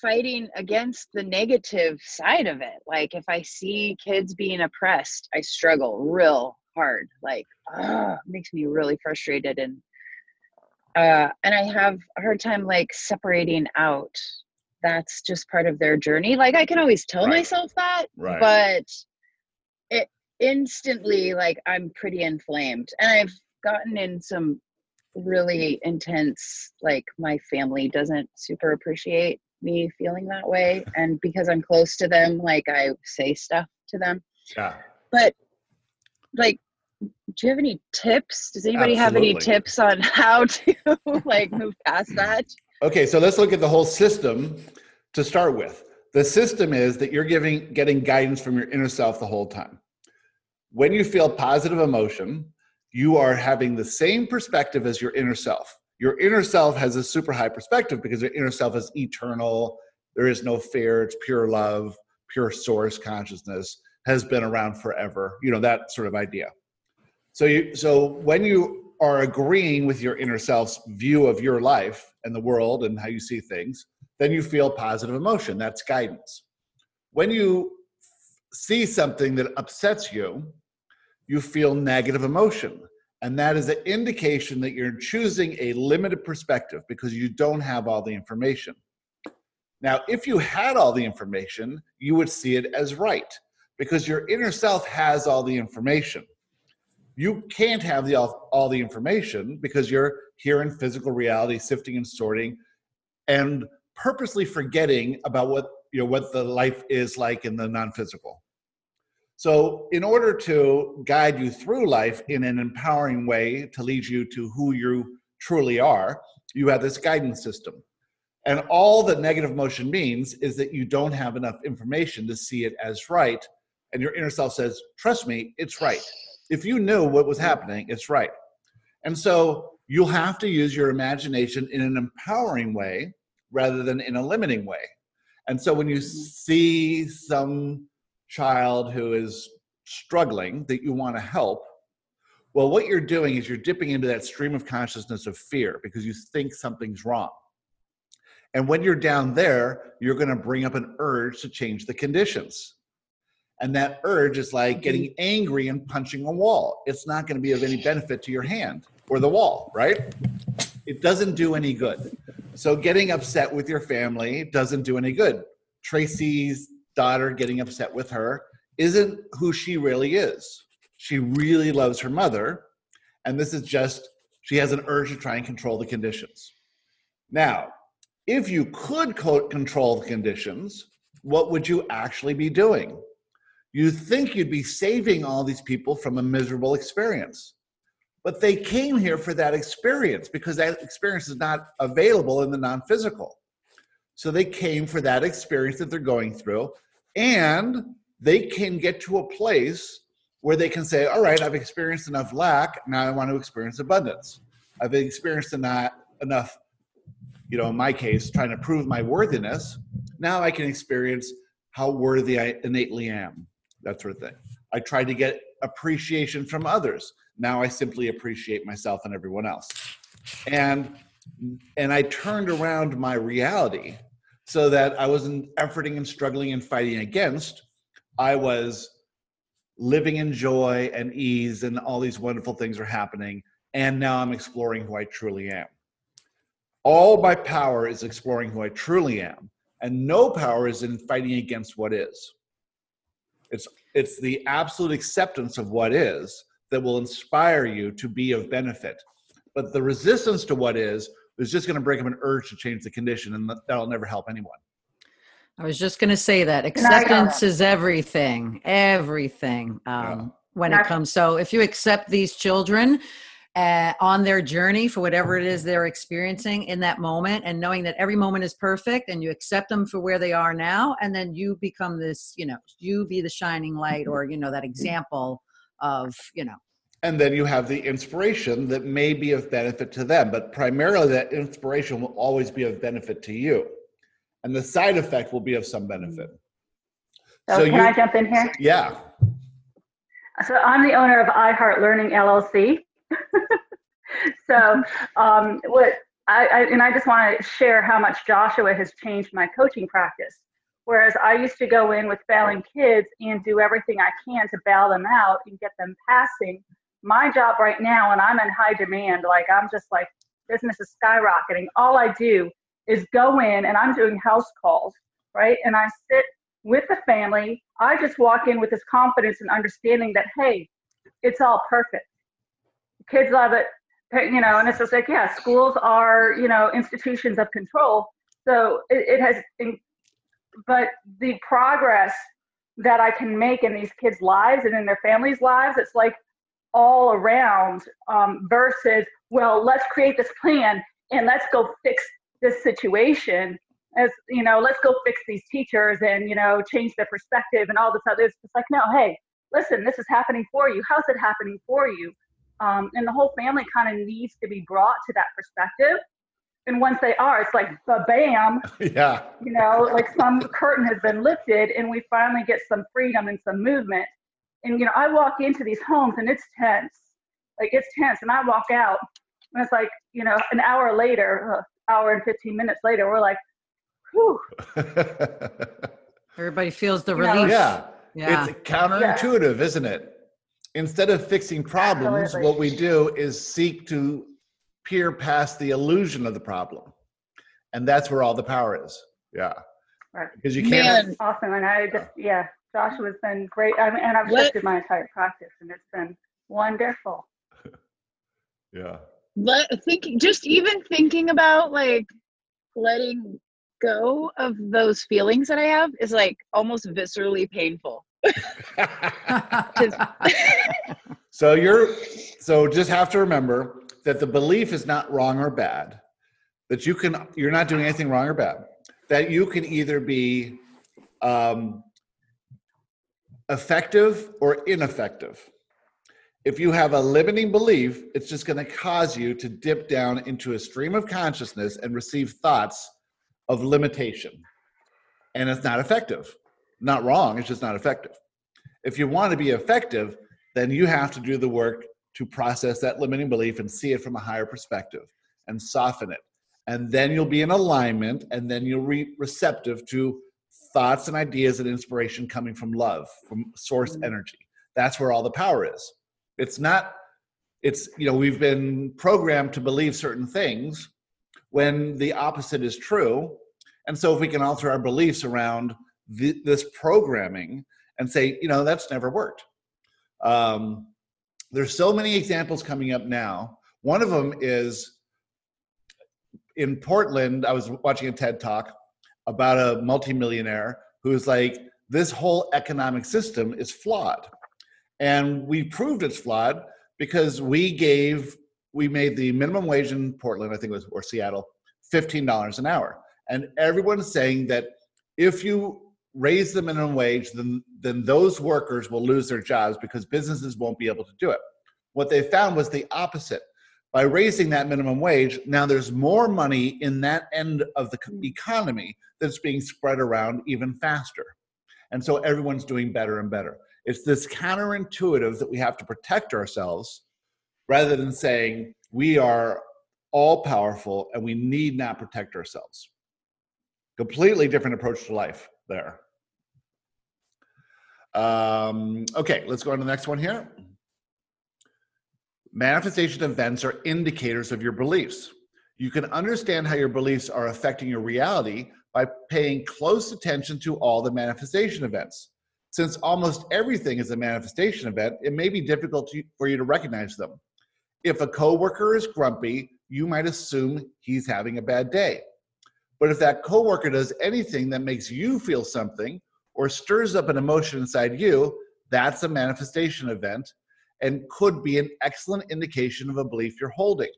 fighting against the negative side of it. Like if i see kids being oppressed i struggle real hard. Like uh, makes me really frustrated. And uh, and i have a hard time like separating out. That's just part of their journey. Like i can always tell Right. myself that right. but it instantly like i'm pretty inflamed. And i've gotten in some really intense like my family doesn't super appreciate me feeling that way and because i'm close to them like i say stuff to them yeah. but like do you have any tips does anybody have any tips on how to like move past that Okay, so let's look at the whole system to start with. The system is that you're giving getting guidance from your inner self the whole time. When you feel positive emotion, you are having the same perspective as your inner self. Your inner self has a super high perspective because your inner self is eternal. There is no fear, it's pure love, pure source consciousness has been around forever. You know, that sort of idea. So you so when you are agreeing with your inner self's view of your life and the world and how you see things, then you feel positive emotion. That's guidance. When you see something that upsets you, you feel negative emotion. And that is an indication that you're choosing a limited perspective because you don't have all the information. Now, if you had all the information, you would see it as right because your inner self has all the information you can't have the all, all the information because you're here in physical reality sifting and sorting and purposely forgetting about what you know what the life is like in the non-physical so in order to guide you through life in an empowering way to lead you to who you truly are you have this guidance system and all that negative emotion means is that you don't have enough information to see it as right and your inner self says trust me it's right if you knew what was happening, it's right. And so you'll have to use your imagination in an empowering way rather than in a limiting way. And so when you see some child who is struggling that you want to help, Well, what you're doing is you're dipping into that stream of consciousness of fear because you think something's wrong. And when you're down there, you're going to bring up an urge to change the conditions. And that urge is like mm-hmm. getting angry and punching a wall. It's not going to be of any benefit to your hand or the wall, right? It doesn't do any good. So getting upset with your family doesn't do any good. Tracy's daughter getting upset with her isn't who she really is. She really loves her mother. And this is just, she has an urge to try and control the conditions. Now, if you could co- control the conditions, what would you actually be doing? You think you'd be saving all these people from a miserable experience. But they came here for that experience because that experience is not available in the non physical. So they came for that experience that they're going through, and they can get to a place where they can say, All right, I've experienced enough lack, now I want to experience abundance. I've experienced enough, enough you know, in my case, trying to prove my worthiness. Now I can experience how worthy I innately am, that sort of thing. I try to get appreciation from others. Now I simply appreciate myself and everyone else. And and I turned around my reality so that I wasn't efforting and struggling and fighting against. I was living in joy and ease, and all these wonderful things are happening. And now I'm exploring who I truly am. All my power is exploring who I truly am, and no power is in fighting against what is. It's, it's the absolute acceptance of what is that will inspire you to be of benefit. But the resistance to what is is just going to bring up an urge to change the condition, and that'll never help anyone. I was just going to say that acceptance is everything, everything um, yeah. when it comes. So if you accept these children uh, on their journey for whatever it is they're experiencing in that moment, and knowing that every moment is perfect, and you accept them for where they are now, and then you become this, you know, you be the shining light, or you know, that example of, you know, and then you have the inspiration that may be of benefit to them but primarily that inspiration will always be of benefit to you. And the side effect will be of some benefit. So, so can you, i jump in here? Yeah. So i'm the owner of iheart learning llc so um, what I, I and i just want to share how much joshua has changed my coaching practice. Whereas I used to go in with failing kids and do everything I can to bail them out and get them passing my job right now and i'm in high demand like i'm just like business is skyrocketing. All i do is go in and i'm doing house calls right? And i sit with the family. I just walk in with this confidence and understanding that hey it's all perfect. Kids love it you know and it's just like yeah schools are you know institutions of control. So it, it has but the progress that i can make in these kids lives and in their families lives it's like all around um, versus well let's create this plan and let's go fix this situation. As you know let's go fix these teachers and you know change their perspective and all this other it's like no hey listen this is happening for you. How's it happening for you? Um, and the whole family kind of needs to be brought to that perspective. And once they are it's like the bam. Yeah. You know like some curtain has been lifted and we finally get some freedom and some movement and you know, I walk into these homes and it's tense, like it's tense, and I walk out and it's like, you know, an hour later, uh, hour and 15 minutes later, we're like, whew. Everybody feels the relief. yeah. yeah. It's counterintuitive, yeah. isn't it? Instead of fixing problems, Absolutely. what we do is seek to peer past the illusion of the problem. And that's where all the power is. Yeah. Right. Because you can't. Man. Awesome. And I just, yeah, Joshua's been great. I mean, and I've what? shifted my entire practice, and it's been wonderful. yeah. But thinking, just even thinking about like letting go of those feelings that I have is like almost viscerally painful. so you're so just have to remember that the belief is not wrong or bad that you can you're not doing anything wrong or bad that you can either be um, effective or ineffective. If you have a limiting belief, it's just going to cause you to dip down into a stream of consciousness and receive thoughts of limitation. And it's not effective. Not wrong, it's just not effective. If you want to be effective, then you have to do the work to process that limiting belief and see it from a higher perspective and soften it. And then you'll be in alignment and then you'll be receptive to thoughts and ideas and inspiration coming from love, from source Mm. energy. That's where all the power is. It's not, it's, you know, we've been programmed to believe certain things when the opposite is true. And so if we can alter our beliefs around th- this programming and say, you know, that's never worked. Um, there's so many examples coming up now. One of them is in Portland, I was watching a TED talk about a multimillionaire who's like, this whole economic system is flawed. And we proved it's flawed because we gave, we made the minimum wage in Portland, I think it was, or Seattle, $15 an hour. And everyone's saying that if you raise the minimum wage, then, then those workers will lose their jobs because businesses won't be able to do it. What they found was the opposite. By raising that minimum wage, now there's more money in that end of the economy that's being spread around even faster. And so everyone's doing better and better. It's this counterintuitive that we have to protect ourselves rather than saying we are all powerful and we need not protect ourselves. Completely different approach to life there. Um, okay, let's go on to the next one here. Manifestation events are indicators of your beliefs. You can understand how your beliefs are affecting your reality by paying close attention to all the manifestation events. Since almost everything is a manifestation event, it may be difficult to, for you to recognize them. If a coworker is grumpy, you might assume he's having a bad day. But if that coworker does anything that makes you feel something or stirs up an emotion inside you, that's a manifestation event and could be an excellent indication of a belief you're holding.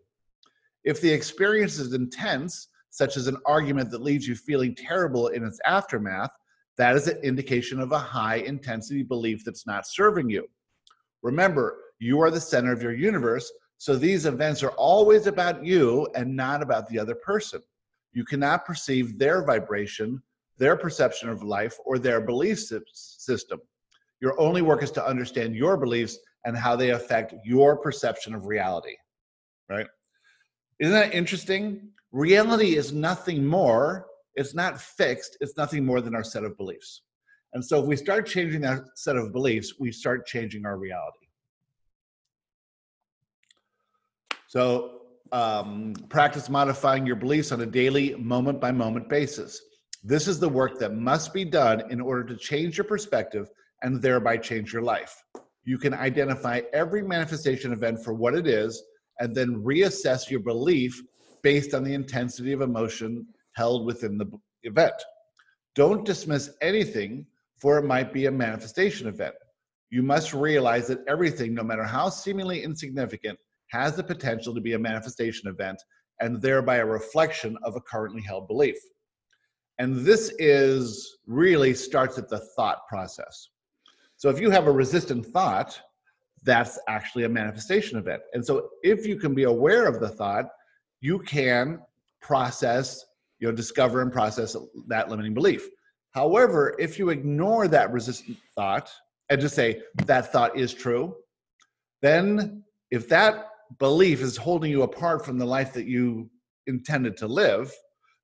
If the experience is intense, such as an argument that leaves you feeling terrible in its aftermath, that is an indication of a high intensity belief that's not serving you. Remember, you are the center of your universe, so these events are always about you and not about the other person. You cannot perceive their vibration, their perception of life, or their belief system. Your only work is to understand your beliefs and how they affect your perception of reality. Right? Isn't that interesting? Reality is nothing more, it's not fixed, it's nothing more than our set of beliefs. And so if we start changing that set of beliefs, we start changing our reality. So um, practice modifying your beliefs on a daily, moment by moment basis. This is the work that must be done in order to change your perspective and thereby change your life. You can identify every manifestation event for what it is and then reassess your belief based on the intensity of emotion held within the event. Don't dismiss anything, for it might be a manifestation event. You must realize that everything, no matter how seemingly insignificant, has the potential to be a manifestation event and thereby a reflection of a currently held belief. And this is really starts at the thought process. So if you have a resistant thought, that's actually a manifestation event. And so if you can be aware of the thought, you can process, you know, discover and process that limiting belief. However, if you ignore that resistant thought and just say that thought is true, then if that belief is holding you apart from the life that you intended to live,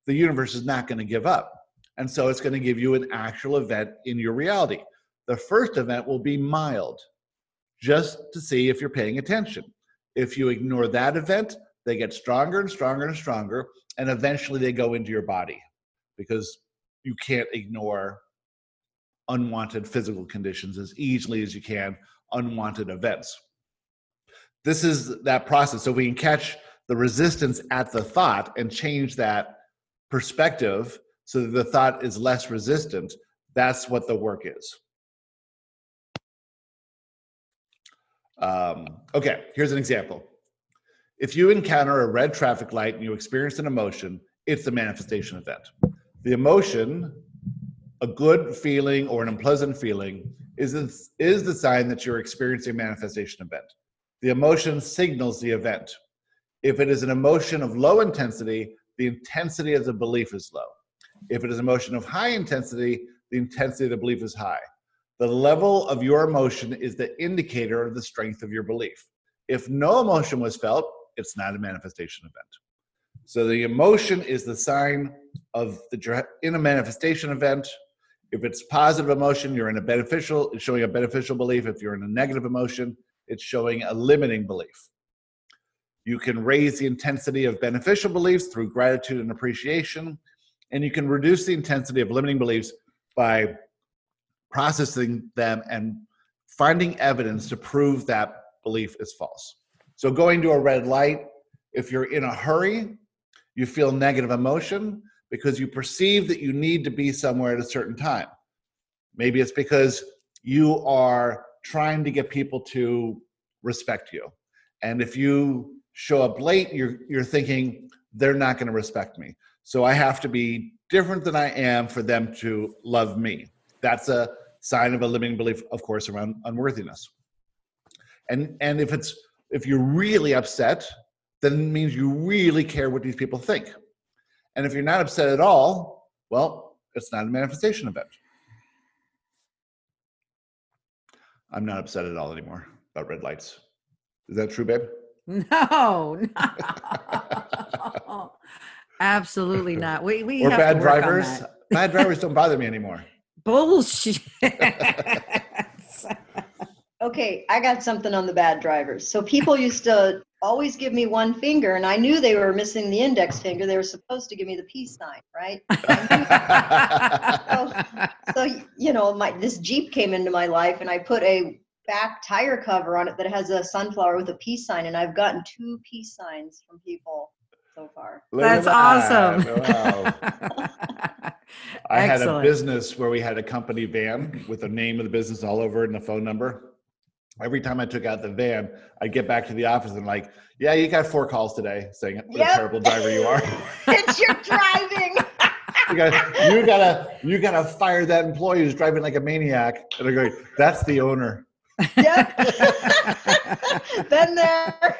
the universe is not going to give up. And so it's going to give you an actual event in your reality. The first event will be mild, just to see if you're paying attention. If you ignore that event, they get stronger and stronger and stronger, and eventually they go into your body because you can't ignore unwanted physical conditions as easily as you can unwanted events. This is that process. So we can catch the resistance at the thought and change that perspective so that the thought is less resistant. That's what the work is. Um, okay, here's an example. If you encounter a red traffic light and you experience an emotion, it's a manifestation event. The emotion, a good feeling or an unpleasant feeling, is, this, is the sign that you're experiencing a manifestation event. The emotion signals the event. If it is an emotion of low intensity, the intensity of the belief is low. If it is an emotion of high intensity, the intensity of the belief is high. The level of your emotion is the indicator of the strength of your belief. If no emotion was felt, it's not a manifestation event. So the emotion is the sign of the in a manifestation event. If it's positive emotion, you're in a beneficial, it's showing a beneficial belief. If you're in a negative emotion, it's showing a limiting belief. You can raise the intensity of beneficial beliefs through gratitude and appreciation, and you can reduce the intensity of limiting beliefs by processing them and finding evidence to prove that belief is false. So, going to a red light, if you're in a hurry, you feel negative emotion because you perceive that you need to be somewhere at a certain time. Maybe it's because you are trying to get people to respect you. And if you show up late, you're, you're thinking, they're not going to respect me. So I have to be different than I am for them to love me. That's a sign of a limiting belief, of course, around unworthiness. And and if it's if you're really upset, then it means you really care what these people think. And if you're not upset at all, well, it's not a manifestation event. I'm not upset at all anymore about red lights. Is that true, babe? No, no. absolutely not. We we or have bad to work on drivers. Bad drivers don't bother me anymore. Bullshit. Okay, I got something on the bad drivers. So people used to always give me one finger, and I knew they were missing the index finger. They were supposed to give me the peace sign, right? so, so you know, my this Jeep came into my life, and I put a back tire cover on it that has a sunflower with a peace sign, and I've gotten two peace signs from people so far. Look at That's that. awesome. Wow. I had a business where we had a company van with the name of the business all over it and the phone number. Every time I took out the van, I'd get back to the office and like, yeah, you got four calls today saying what Yep. a terrible driver you are. it's your driving. you, gotta you gotta you gotta fire that employee who's driving like a maniac. And I go, that's the owner. yep. Been there.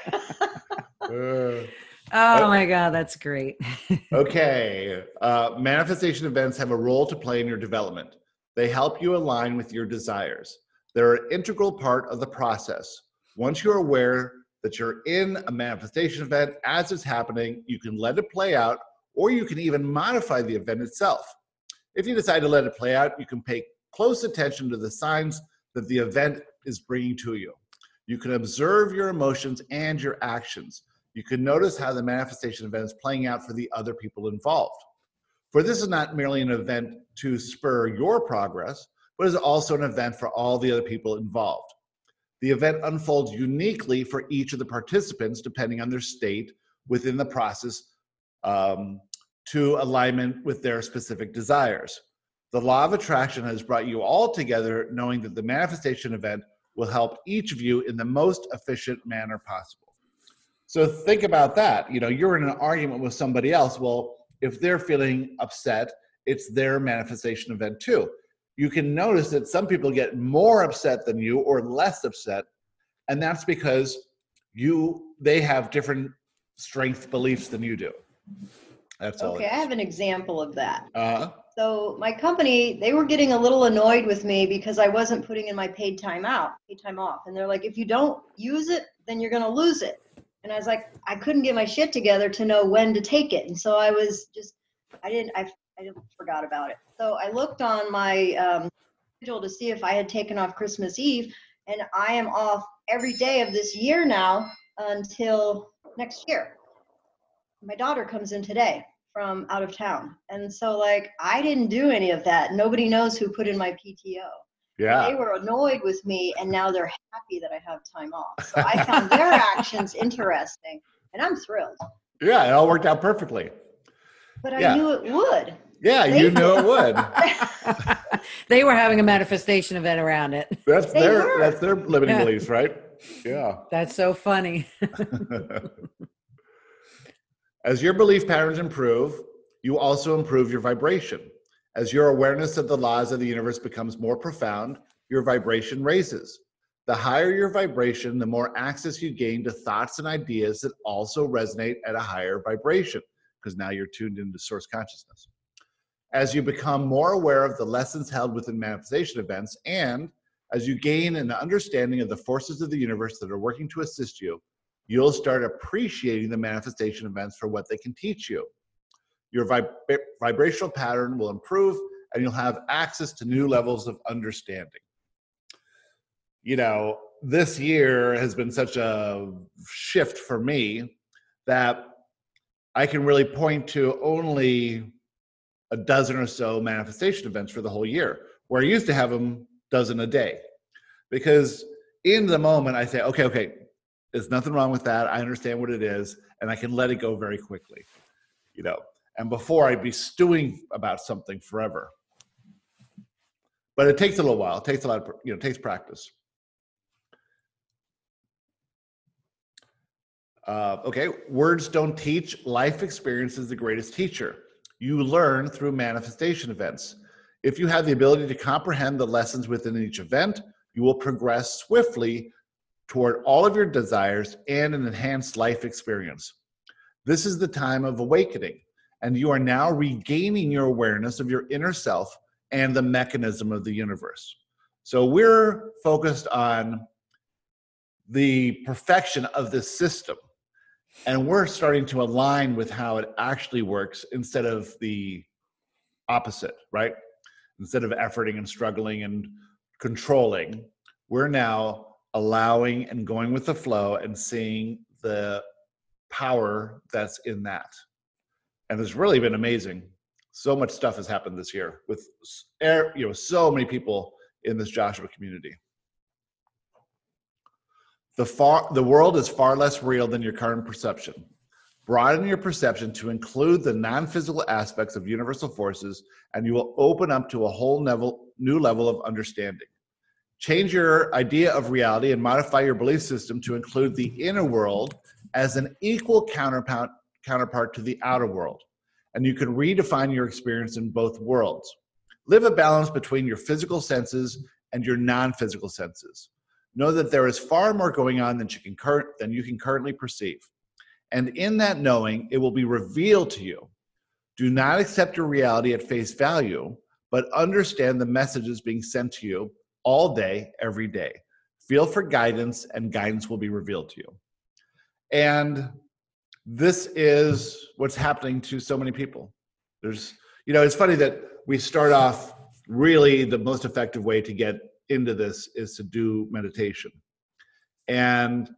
Uh, oh my god, that's great. okay. Uh, manifestation events have a role to play in your development. They help you align with your desires. They're an integral part of the process. Once you're aware that you're in a manifestation event as it's happening, you can let it play out, or you can even modify the event itself. If you decide to let it play out, you can pay close attention to the signs that the event is bringing to you. You can observe your emotions and your actions. You can notice how the manifestation event is playing out for the other people involved. For this is not merely an event to spur your progress, but is also an event for all the other people involved. The event unfolds uniquely for each of the participants depending on their state within the process um, to alignment with their specific desires. The law of attraction has brought you all together knowing that the manifestation event will help each of you in the most efficient manner possible. So think about that. You know, you're in an argument with somebody else. Well, if they're feeling upset, it's their manifestation event too. You can notice that some people get more upset than you or less upset, and that's because you they have different strength beliefs than you do. That's all. Okay, I have an example of that. Uh, So my company, they were getting a little annoyed with me because I wasn't putting in my paid time out, paid time off. And they're like, if you don't use it, then you're gonna lose it. And I was like, I couldn't get my shit together to know when to take it. And so I was just, I didn't, I, I just forgot about it. So I looked on my um, schedule to see if I had taken off Christmas Eve, and I am off every day of this year now until next year. My daughter comes in today from out of town. And so like I didn't do any of that. Nobody knows who put in my PTO. They were annoyed with me and now they're happy that I have time off. So I found their actions interesting and I'm thrilled. Yeah, it all worked out perfectly. But I knew it would. Yeah, you knew it would. they were having a manifestation event around it. That's They their were. that's their limiting Yeah. beliefs, right? Yeah. That's so funny. As your belief patterns improve, you also improve your vibration. As your awareness of the laws of the universe becomes more profound, your vibration raises. The higher your vibration, the more access you gain to thoughts and ideas that also resonate at a higher vibration, because now you're tuned into source consciousness. As you become more aware of the lessons held within manifestation events, and As you gain an understanding of the forces of the universe that are working to assist you, you'll start appreciating the manifestation events for what they can teach you. Your vib- vibrational pattern will improve and you'll have access to new levels of understanding. You know, this year has been such a shift for me that I can really point to only a dozen or so manifestation events for the whole year, where I used to have them dozen a day. Because in the moment, I say, okay, okay, there's nothing wrong with that. I understand what it is, and I can let it go very quickly, you know. And before I'd be stewing about something forever. But it takes a little while. It takes a lot of, you know, takes practice. Uh, okay, words don't teach. Life experience is the greatest teacher. You learn through manifestation events. If you have the ability to comprehend the lessons within each event, you will progress swiftly toward all of your desires and an enhanced life experience. This is the time of awakening, and you are now regaining your awareness of your inner self and the mechanism of the universe. So we're focused on the perfection of this system. And we're starting to align with how it actually works instead of the opposite right? Instead of efforting and struggling and controlling we're now allowing and going with the flow and seeing the power that's in that and it's really been amazing so much stuff has happened this year with you know so many people in this joshua community the, far, the world is far less real than your current perception. Broaden your perception to include the non physical aspects of universal forces, and you will open up to a whole level, new level of understanding. Change your idea of reality and modify your belief system to include the inner world as an equal counterpart, counterpart to the outer world. And you can redefine your experience in both worlds. Live a balance between your physical senses and your non physical senses. Know that there is far more going on than you can cur- than you can currently perceive. And in that knowing, it will be revealed to you. Do not accept your reality at face value, but understand the messages being sent to you all day, every day. Feel for guidance, and guidance will be revealed to you. And this is what's happening to so many people. There's, you know, it's funny that we start off really the most effective way to get into this is to do meditation. And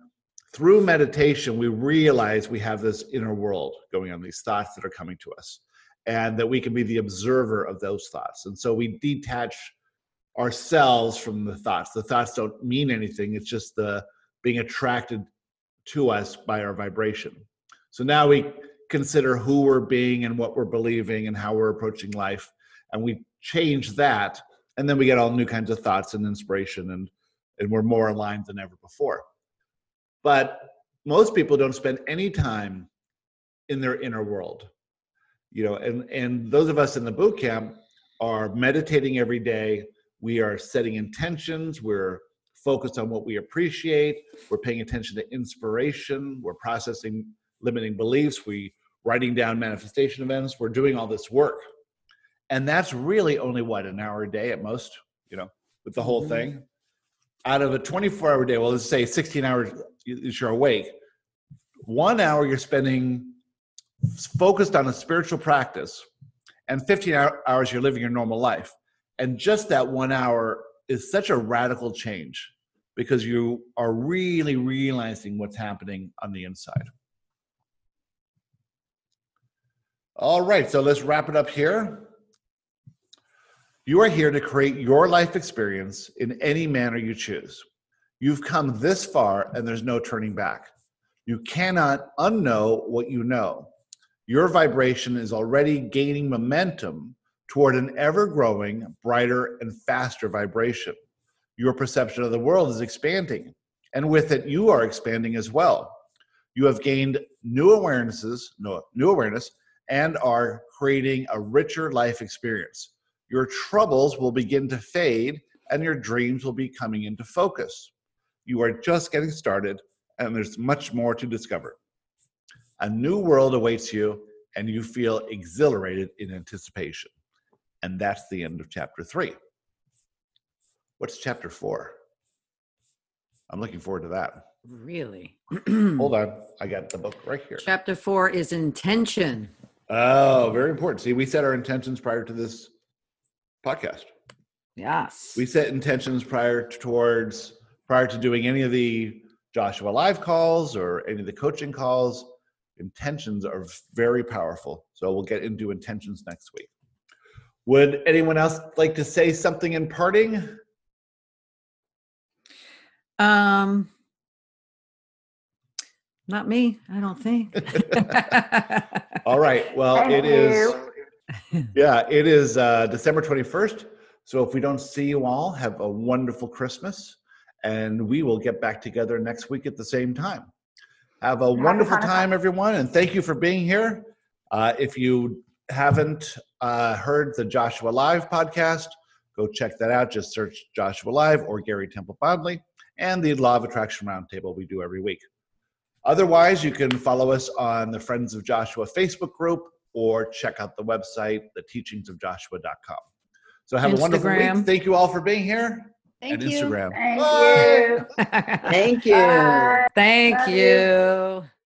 through meditation, we realize we have this inner world going on, these thoughts that are coming to us, and that we can be the observer of those thoughts. And so we detach ourselves from the thoughts. The thoughts don't mean anything, it's just the being attracted to us by our vibration. So now we consider who we're being and what we're believing and how we're approaching life. And we change that and then we get all new kinds of thoughts and inspiration and and we're more aligned than ever before. But most people don't spend any time in their inner world you know and and those of us in the boot camp are meditating every day. We are setting intentions. We're focused on what we appreciate. We're paying attention to inspiration. We're processing limiting beliefs we writing down manifestation events we're doing all this work. And that's really only what an hour a day at most you know with the whole mm-hmm. thing? Out of a 24 hour day well let's say 16 hours you're awake one hour you're spending focused on a spiritual practice and 15 hours you're living your normal life. And just that one hour is such a radical change because you are really realizing what's happening on the inside all right so let's wrap it up here you are here to create your life experience in any manner you choose. You've come this far and there's no turning back. You cannot unknow what you know. Your vibration is already gaining momentum toward an ever growing, brighter, and faster vibration. Your perception of the world is expanding, and with it, you are expanding as well. You have gained new awarenesses, new awareness, and are creating a richer life experience your troubles will begin to fade and your dreams will be coming into focus. You are just getting started and there's much more to discover. A new world awaits you and you feel exhilarated in anticipation. And that's the end of chapter three. What's chapter four? I'm looking forward to that. Really? Hold on. I got the book right here. Chapter four is intention. Oh, very important. See, we set our intentions prior to this podcast. Yes. We set intentions prior towards prior to doing any of the Joshua live calls or any of the coaching calls. Intentions are very powerful. So we'll get into intentions next week. Would anyone else like to say something in parting? Um, not me. I don't think. All right. Well, Thank it is. Yeah, it is uh, December 21st. So if we don't see you all, have a wonderful Christmas. And we will get back together next week at the same time. Have a wonderful time, everyone. And thank you for being here. Uh, if you haven't uh, heard the Joshua Live podcast, go check that out. Just search Joshua Live or Gary Temple Bodley and the Law of Attraction Roundtable we do every week. Otherwise, you can follow us on the Friends of Joshua Facebook group or check out the website, theteachingsofjoshua.com. So have a wonderful Instagram. week. Thank you all for being here. Thank and you. Instagram. Thank Bye. you. Thank you. Bye. Thank Love you. you.